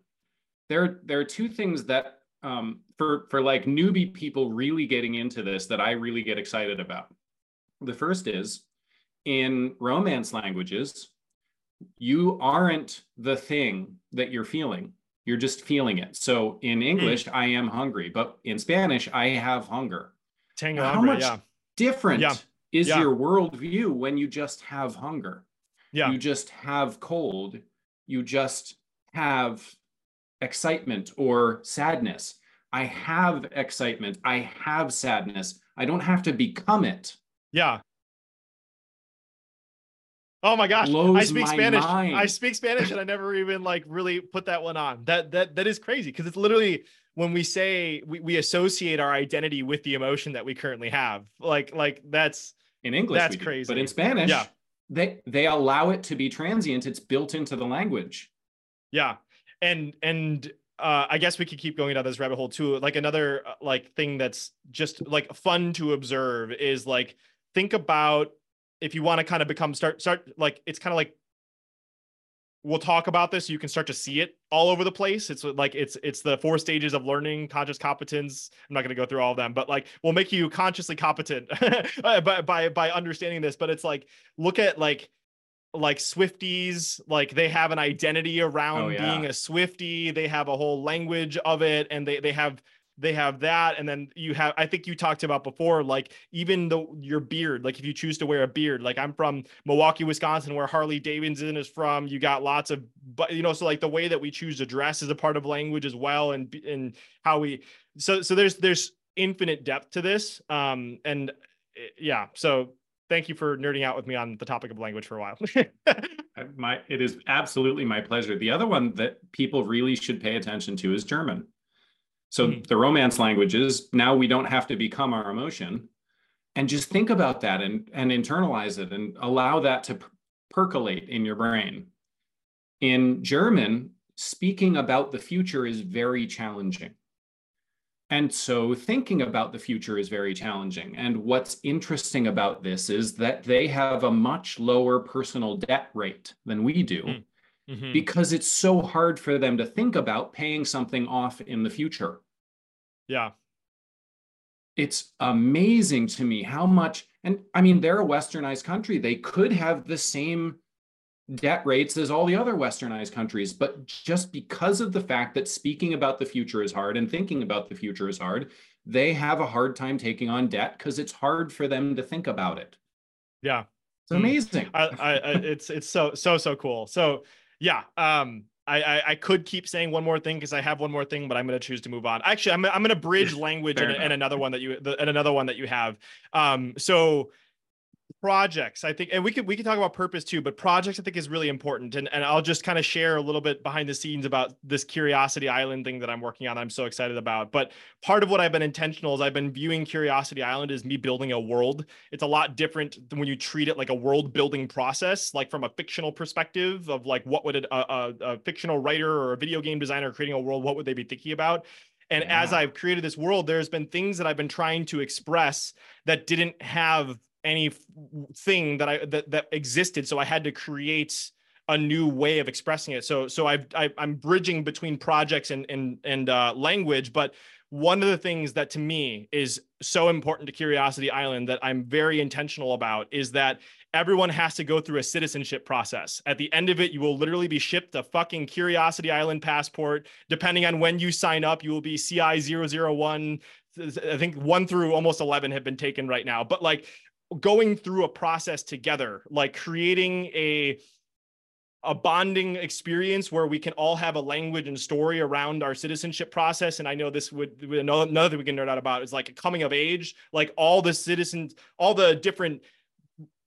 There there are two things that um, for for like newbie people really getting into this that I really get excited about. The first is in romance languages, you aren't the thing that you're feeling. You're just feeling it. So in English, mm. I am hungry, but in Spanish, I have hunger. Tango How much yeah. different yeah. is yeah. your worldview when you just have hunger? Yeah. You just have cold. You just have excitement or sadness. I have excitement. I have sadness. I don't have to become it. Yeah. Oh my gosh. I speak Spanish. Mind. I speak Spanish and I never even like really put that one on. That that that is crazy because it's literally when we say we, we associate our identity with the emotion that we currently have. Like like that's in English. That's crazy. But in Spanish, yeah. they they allow it to be transient. It's built into the language. Yeah and and uh, I guess we could keep going down this rabbit hole too. Like another uh, like thing that's just like fun to observe is like think about if you want to kind of become start start like it's kind of like we'll talk about this so you can start to see it all over the place. It's like it's it's the four stages of learning conscious competence. I'm not going to go through all of them but like we'll make you consciously competent by, by by understanding this. But it's like look at like like swifties like they have an identity around oh, yeah. being a swifty they have a whole language of it and they they have they have that. And then you have i think you talked about before like even the your beard like if you choose to wear a beard like i'm from milwaukee wisconsin where harley davidson is from. You got lots of but you know so like the way that we choose to dress is a part of language as well and and how we so so there's there's infinite depth to this um and eh, yeah so thank you for nerding out with me on the topic of language for a while my it is absolutely my pleasure the other one that people really should pay attention to is german so mm-hmm. the romance languages, now we don't have to become our emotion. And just think about that and, and internalize it and allow that to percolate in your brain. In German, speaking about the future is very challenging. And so thinking about the future is very challenging. And what's interesting about this is that they have a much lower personal debt rate than we do. Mm mm-hmm. because it's so hard for them to think about paying something off in the future. Yeah. It's amazing to me how much, and I mean, they're a westernized country. They could have the same debt rates as all the other westernized countries, but just because of the fact that speaking about the future is hard and thinking about the future is hard, they have a hard time taking on debt because it's hard for them to think about it. Yeah. It's amazing. I, I, it's it's so so so cool. So yeah, um, I, I, I could keep saying one more thing because I have one more thing, but I'm going to choose to move on. Actually, I'm I'm going to bridge language and, and, another one that you the, and another one that you have. Um, so projects i think and we could we could talk about purpose too but projects i think is really important and, and i'll just kind of share a little bit behind the scenes about this curiosity island thing that i'm working on i'm so excited about but part of what i've been intentional is i've been viewing curiosity island as me building a world it's a lot different than when you treat it like a world building process like from a fictional perspective of like what would a, a, a fictional writer or a video game designer creating a world what would they be thinking about and yeah. as I've created this world, there's been things that I've been trying to express that didn't have any thing that I that that existed. So I had to create a new way of expressing it. So so I've, I, am bridging between projects and and and uh, language, but one of the things that to me is so important to Curiosity Island that I'm very intentional about is that everyone has to go through a citizenship process. At the end of it, you will literally be shipped a fucking Curiosity Island passport. Depending on when you sign up, you will be CI 001. I think one through almost 11 have been taken right now. But like going through a process together, like creating a a bonding experience where we can all have a language and story around our citizenship process. And I know this would another, thing we can nerd out about is like a coming of age, like all the citizens, all the different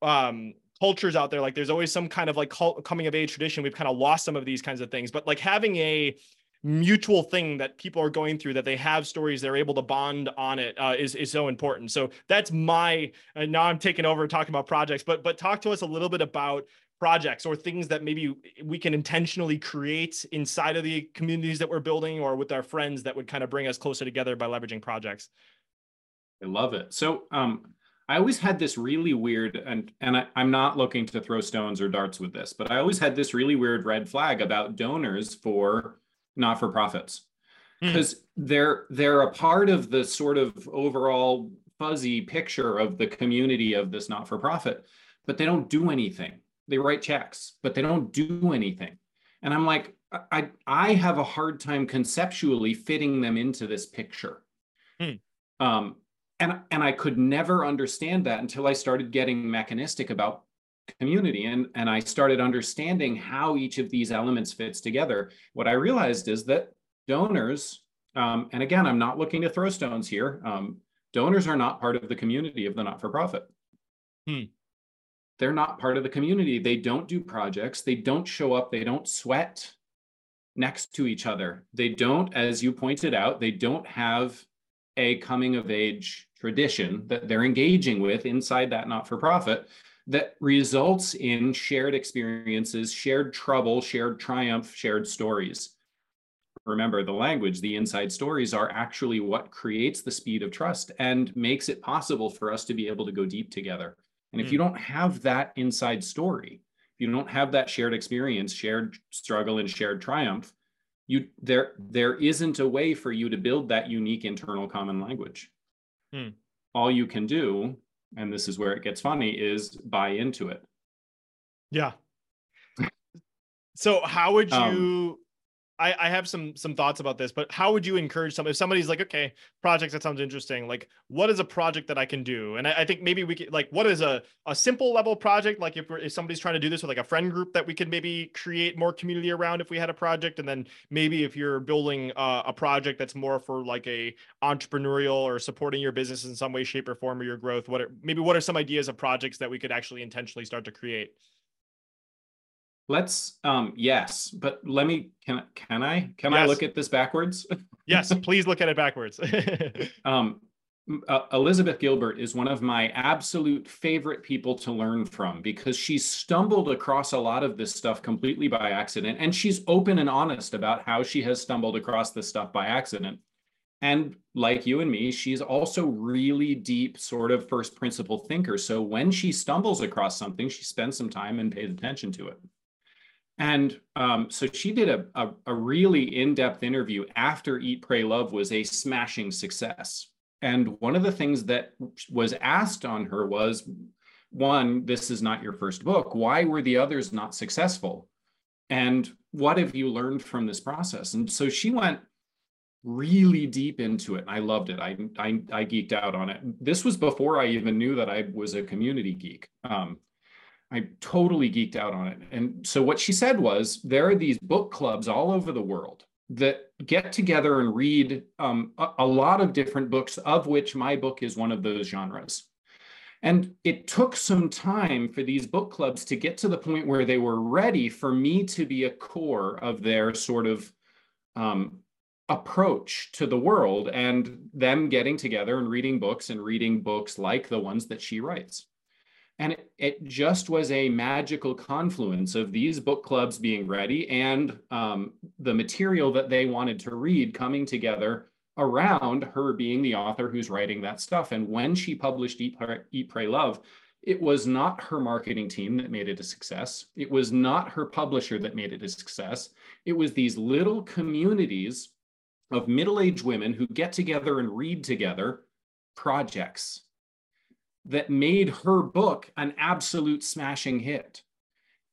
um, cultures out there. Like there's always some kind of like coming of age tradition. We've kind of lost some of these kinds of things, but like having a mutual thing that people are going through that they have stories they're able to bond on it uh, is is so important. So that's my uh, now i'm taking over talking about projects but but talk to us a little bit about projects or things that maybe we can intentionally create inside of the communities that we're building or with our friends that would kind of bring us closer together by leveraging projects. I love it. So um I always had this really weird, and and I, am not looking to throw stones or darts with this, but I always had this really weird red flag about donors for not for profits because mm. they're they're a part of the sort of overall fuzzy picture of the community of this not for profit but they don't do anything they write checks but they don't do anything and i'm like i i have a hard time conceptually fitting them into this picture mm. um and and i could never understand that until i started getting mechanistic about community and and i started understanding how each of these elements fits together. What i realized is that donors um, and again i'm not looking to throw stones here um, donors are not part of the community of the not-for-profit. Hmm. they're not part of the community. They don't do projects. They don't show up. They don't sweat next to each other. They don't as you pointed out they don't have a coming of age tradition that they're engaging with inside that not-for-profit that results in shared experiences, shared trouble, shared triumph, shared stories. Remember, the language, the inside stories are actually what creates the speed of trust and makes it possible for us to be able to go deep together. And if mm. you don't have that inside story, if you don't have that shared experience, shared struggle, and shared triumph, you there there isn't a way for you to build that unique internal common language. Hmm. All you can do, and this is where it gets funny, is buy into it. Yeah. So how would um, you um, I, I have some some thoughts about this, but how would you encourage some if somebody's like, okay, projects that sounds interesting, like what is a project that I can do? And I, I think maybe we could like what is a, a simple level project? Like if if somebody's trying to do this with like a friend group that we could maybe create more community around if we had a project, and then maybe if you're building uh, a project that's more for like a entrepreneurial or supporting your business in some way, shape, or form or your growth, what are maybe what are some ideas of projects that we could actually intentionally start to create? Let's um yes, but let me can can I can yes. I look at this backwards? yes, please look at it backwards. um uh, Elizabeth Gilbert is one of my absolute favorite people to learn from because she stumbled across a lot of this stuff completely by accident and she's open and honest about how she has stumbled across this stuff by accident. And like you and me, she's also really deep sort of first principle thinker. So when she stumbles across something, she spends some time and pays attention to it. And um, so she did a, a, a really in depth interview after Eat, Pray, Love was a smashing success. And one of the things that was asked on her was one, this is not your first book. Why were the others not successful? And what have you learned from this process? And so she went really deep into it. And I loved it. I, I, I geeked out on it. This was before I even knew that I was a community geek. Um, I totally geeked out on it. And so what she said was there are these book clubs all over the world that get together and read um, a, a lot of different books, of which my book is one of those genres. And it took some time for these book clubs to get to the point where they were ready for me to be a core of their sort of um, approach to the world and them getting together and reading books and reading books like the ones that she writes. And it, it, just was a magical confluence of these book clubs being ready and um, the material that they wanted to read coming together around her being the author who's writing that stuff. And when she published Eat, Eat Pray, Love, it was not her marketing team that made it a success. It was not her publisher that made it a success. It was these little communities of middle aged women who get together and read together projects that made her book an absolute smashing hit.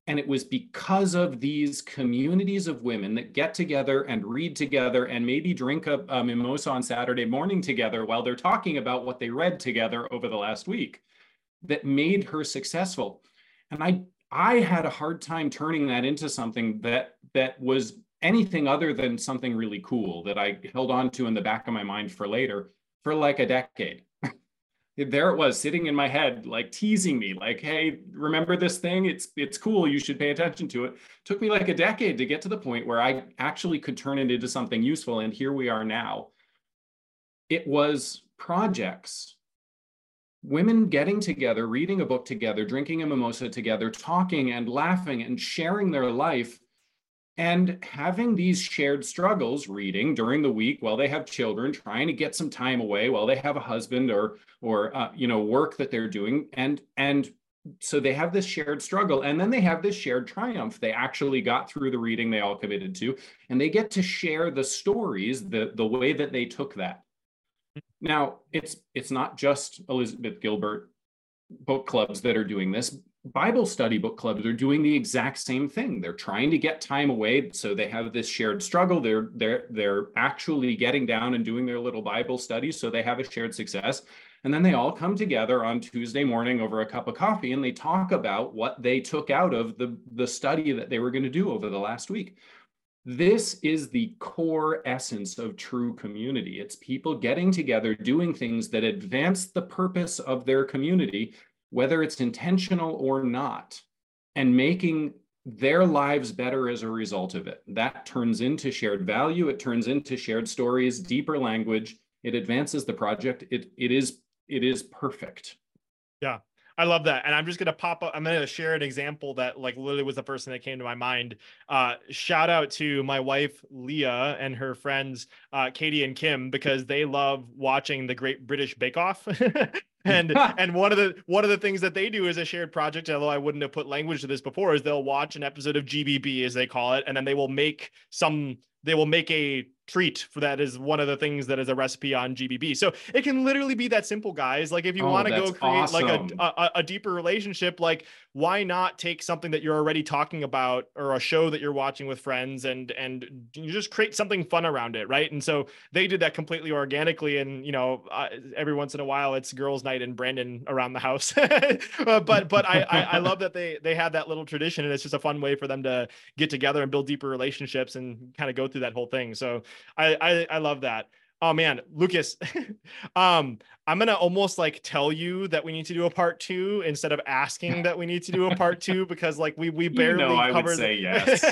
And it was because of these communities of women that get together and read together and maybe drink a, a, mimosa on Saturday morning together while they're talking about what they read together over the last week that made her successful. And I I had a hard time turning that into something that that was anything other than something really cool that I held on to in the back of my mind for later for like a decade there it was sitting in my head like teasing me like hey remember this thing? It's it's cool. You should pay attention to it. Took me like a decade to get to the point where i actually could turn it into something useful and here we are now. It was projects. Women getting together reading a book together drinking a mimosa together talking and laughing and sharing their life and having these shared struggles reading during the week while they have children trying to get some time away while they have a husband or or uh, you know work that they're doing and and so they have this shared struggle and then they have this shared triumph. They actually got through the reading they all committed to and they get to share the stories the the way that they took that. Now it's it's not just elizabeth gilbert book clubs that are doing this Bible study book clubs are doing the exact same thing. They're trying to get time away, so they have this shared struggle. They're they're they're actually getting down and doing their little Bible studies, so they have a shared success. And then they all come together on Tuesday morning over a cup of coffee and they talk about what they took out of the, the study that they were going to do over the last week. This is the core essence of true community. It's people getting together, doing things that advance the purpose of their community whether it's intentional or not, and making their lives better as a result of it. That turns into shared value, it turns into shared stories, deeper language, it advances the project. It it is it is perfect. Yeah. I love that. And I'm just gonna pop up. I'm gonna share an example that like literally was the first thing that came to my mind. Uh, shout out to my wife Leah and her friends uh, Katie and Kim because they love watching the Great British Bake Off. and and one of the one of the things that they do as a shared project although i wouldn't have put language to this before is they'll watch an episode of gbb as they call it and then they will make some they will make a treat for that is one of the things that is a recipe on GBB. So it can literally be that simple, guys. Like if you oh, want to go create awesome. like a, a, a deeper relationship, like why not take something that you're already talking about or a show that you're watching with friends and and you just create something fun around it, right? And so they did that completely organically. And you know, uh, every once in a while it's girls' night and Brandon around the house. uh, but but I, I I love that they they had that little tradition and it's just a fun way for them to get together and build deeper relationships and kind of go through that whole thing. So I, I, I love that. Oh man, Lucas, um, I'm gonna almost like tell you that we need to do a part two instead of asking that we need to do a part two because like we we barely you know, I covered. Would say yes.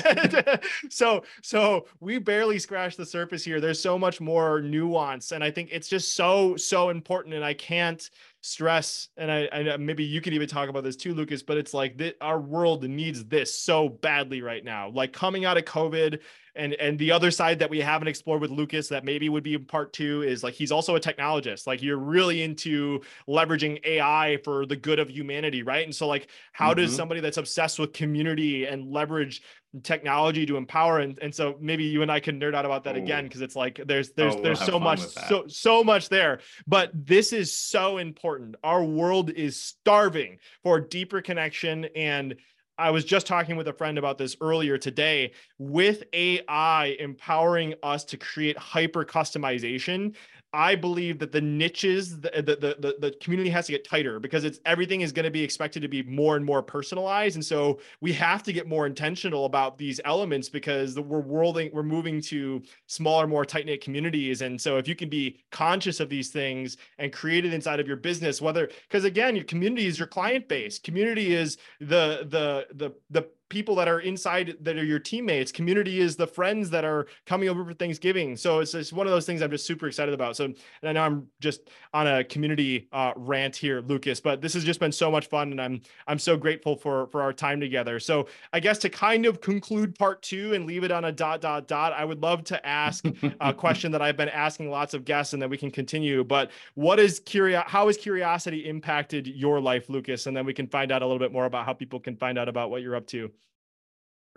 so so we barely scratched the surface here. There's so much more nuance, and I think it's just so so important. And I can't stress and I, I maybe you could even talk about this too lucas but it's like that our world needs this so badly right now. Like coming out of covid and and the other side that we haven't explored with lucas that maybe would be in part two is like he's also a technologist. Like you're really into leveraging ai for the good of humanity right? And so like how mm-hmm. does somebody that's obsessed with community and leverage technology to empower and, and so maybe you and I can nerd out about that Ooh. again because it's like there's there's oh, there's so much so so much there but this is so important our world is starving for deeper connection and I was just talking with a friend about this earlier today. With AI empowering us to create hyper customization, I believe that the niches, uh, the, the the the community has to get tighter because it's everything is going to be expected to be more and more personalized, and so we have to get more intentional about these elements because we're worlding, we're moving to smaller, more tight knit communities, and so if you can be conscious of these things and create it inside of your business, whether because again, your community is your client base, community is the the the the people that are inside that are your teammates. Community is the friends that are coming over for Thanksgiving. So it's just one of those things I'm just super excited about. So I know I'm just on a community uh, rant here, Lucas, but this has just been so much fun, and I'm I'm so grateful for for our time together. So I guess to kind of conclude part two and leave it on a dot dot dot, I would love to ask a question that I've been asking lots of guests, and then we can continue. But what is curious? How has curiosity impacted your life, Lucas? And then we can find out a little bit more about how people can find out about what you're up to.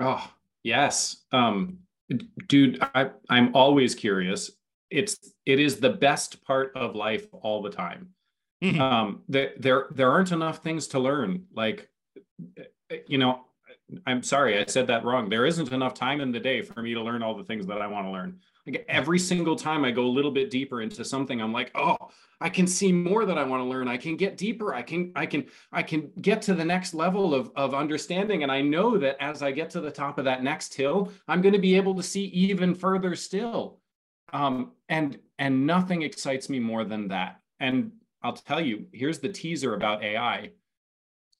Oh, yes. Um, dude, I, I'm always curious. It's it is the best part of life all the time. Mm-hmm. Um, there, there there aren't enough things to learn. Like, you know, I'm sorry, I said that wrong. There isn't enough time in the day for me to learn all the things that I want to learn. Like every single time I go a little bit deeper into something, I'm like, oh, I can see more that I want to learn. I can get deeper. I can, I can, I can get to the next level of, of understanding. And I know that as I get to the top of that next hill, I'm going to be able to see even further still. Um, and and nothing excites me more than that. And I'll tell you, here's the teaser about AI.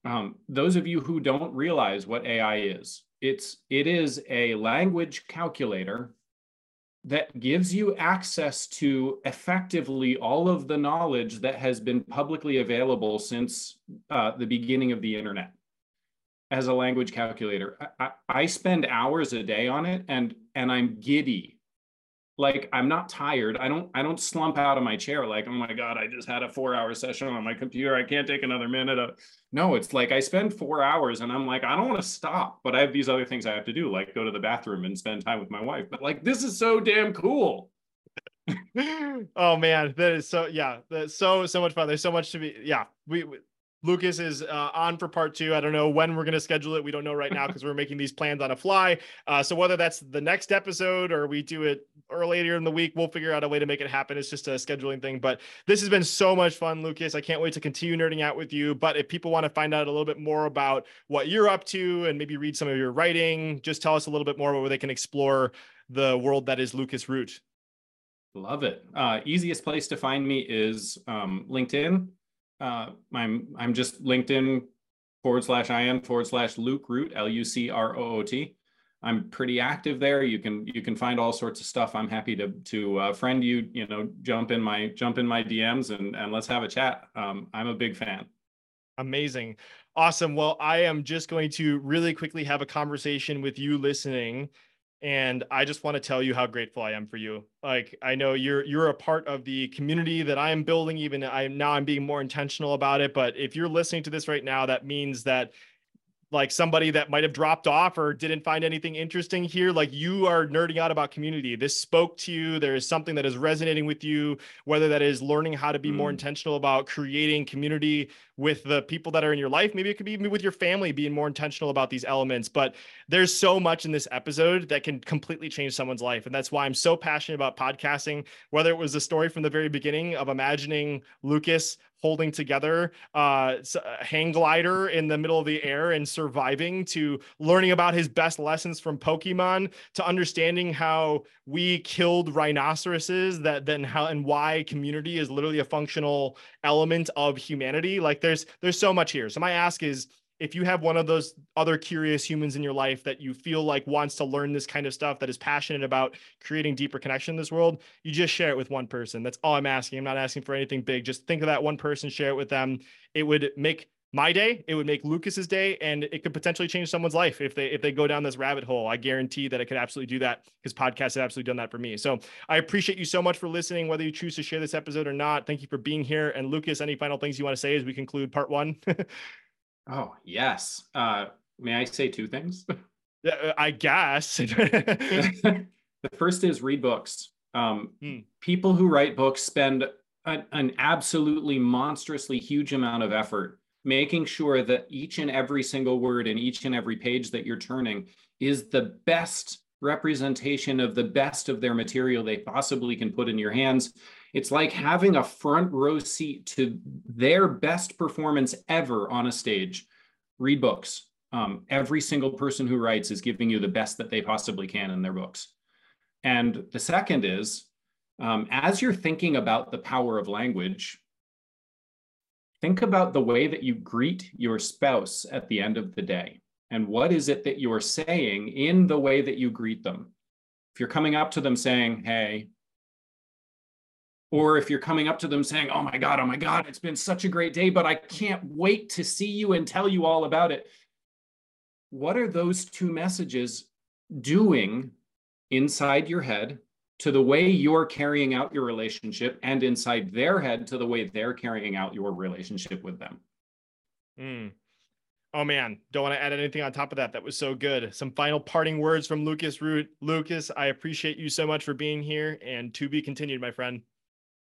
Um, those of you who don't realize what AI is, it's it is a language calculator that gives you access to effectively all of the knowledge that has been publicly available since uh, the beginning of the internet as a language calculator. I, I, spend hours a day on it and and I'm giddy like i'm not tired. I don't i don't slump out of my chair like oh my god i just had a four hour session on my computer. I can't take another minute of... no it's like i spend four hours and i'm like i don't want to stop but i have these other things i have to do like go to the bathroom and spend time with my wife. But like this is so damn cool. Oh man. That is so yeah. That's so so much fun. There's so much to be yeah. We, we Lucas is uh, on for part two. I don't know when we're going to schedule it. We don't know right now because we're making these plans on a fly. Uh, so whether that's the next episode or we do it or later in the week, we'll figure out a way to make it happen. It's just a scheduling thing. But this has been so much fun, Lucas. I can't wait to continue nerding out with you. But if people want to find out a little bit more about what you're up to and maybe read some of your writing, just tell us a little bit more about where they can explore the world that is Lucas Root. Love it. Uh, easiest place to find me is um, LinkedIn uh, I'm I'm just LinkedIn forward slash in forward slash Luke Root L U C R O O T. I'm pretty active there. You can you can find all sorts of stuff. I'm happy to to uh, friend you. You know, jump in my jump in my DMs and and let's have a chat. Um, I'm a big fan. Amazing, awesome. Well, I am just going to really quickly have a conversation with you listening and I just want to tell you how grateful I am for you. Like I know you're you're a part of the community that I am building. Even I now I'm being more intentional about it. But if you're listening to this right now, that means that like somebody that might have dropped off or didn't find anything interesting here like you are nerding out about community. This spoke to you. There is something that is resonating with you whether that is learning how to be mm. more intentional about creating community with the people that are in your life. Maybe it could be with your family being more intentional about these elements but there's so much in this episode that can completely change someone's life. And that's why i'm so passionate about podcasting whether it was the story from the very beginning of imagining lucas holding together uh, a hang glider in the middle of the air and surviving to learning about his best lessons from Pokemon to understanding how we killed rhinoceroses that then how and why community is literally a functional element of humanity. Like there's there's so much here. So my ask is if you have one of those other curious humans in your life that you feel like wants to learn this kind of stuff that is passionate about creating deeper connection in this world you just share it with one person. That's all i'm asking. I'm not asking for anything big. Just think of that one person share it with them. It would make my day. It would make lucas's day and it could potentially change someone's life if they if they go down this rabbit hole. I guarantee that it could absolutely do that because podcast has absolutely done that for me. So i appreciate you so much for listening whether you choose to share this episode or not. Thank you for being here. And lucas any final things you want to say as we conclude part one Oh, yes. Uh, may I say two things? Uh, I guess. the first is read books. Um, hmm. People who write books spend an, an absolutely monstrously huge amount of effort making sure that each and every single word in each and every page that you're turning is the best representation of the best of their material they possibly can put in your hands. It's like having a front row seat to their best performance ever on a stage. Read books. Um, every single person who writes is giving you the best that they possibly can in their books. And the second is, um, as you're thinking about the power of language, think about the way that you greet your spouse at the end of the day. And what is it that you're saying in the way that you greet them? If you're coming up to them saying, Hey, or if you're coming up to them saying, Oh my God, oh my God, it's been such a great day, but I can't wait to see you and tell you all about it. What are those two messages doing inside your head to the way you're carrying out your relationship and inside their head to the way they're carrying out your relationship with them? Mm. Oh man, don't want to add anything on top of that. That was so good. Some final parting words from Lucas Root. Lucas, I appreciate you so much for being here and to be continued, my friend.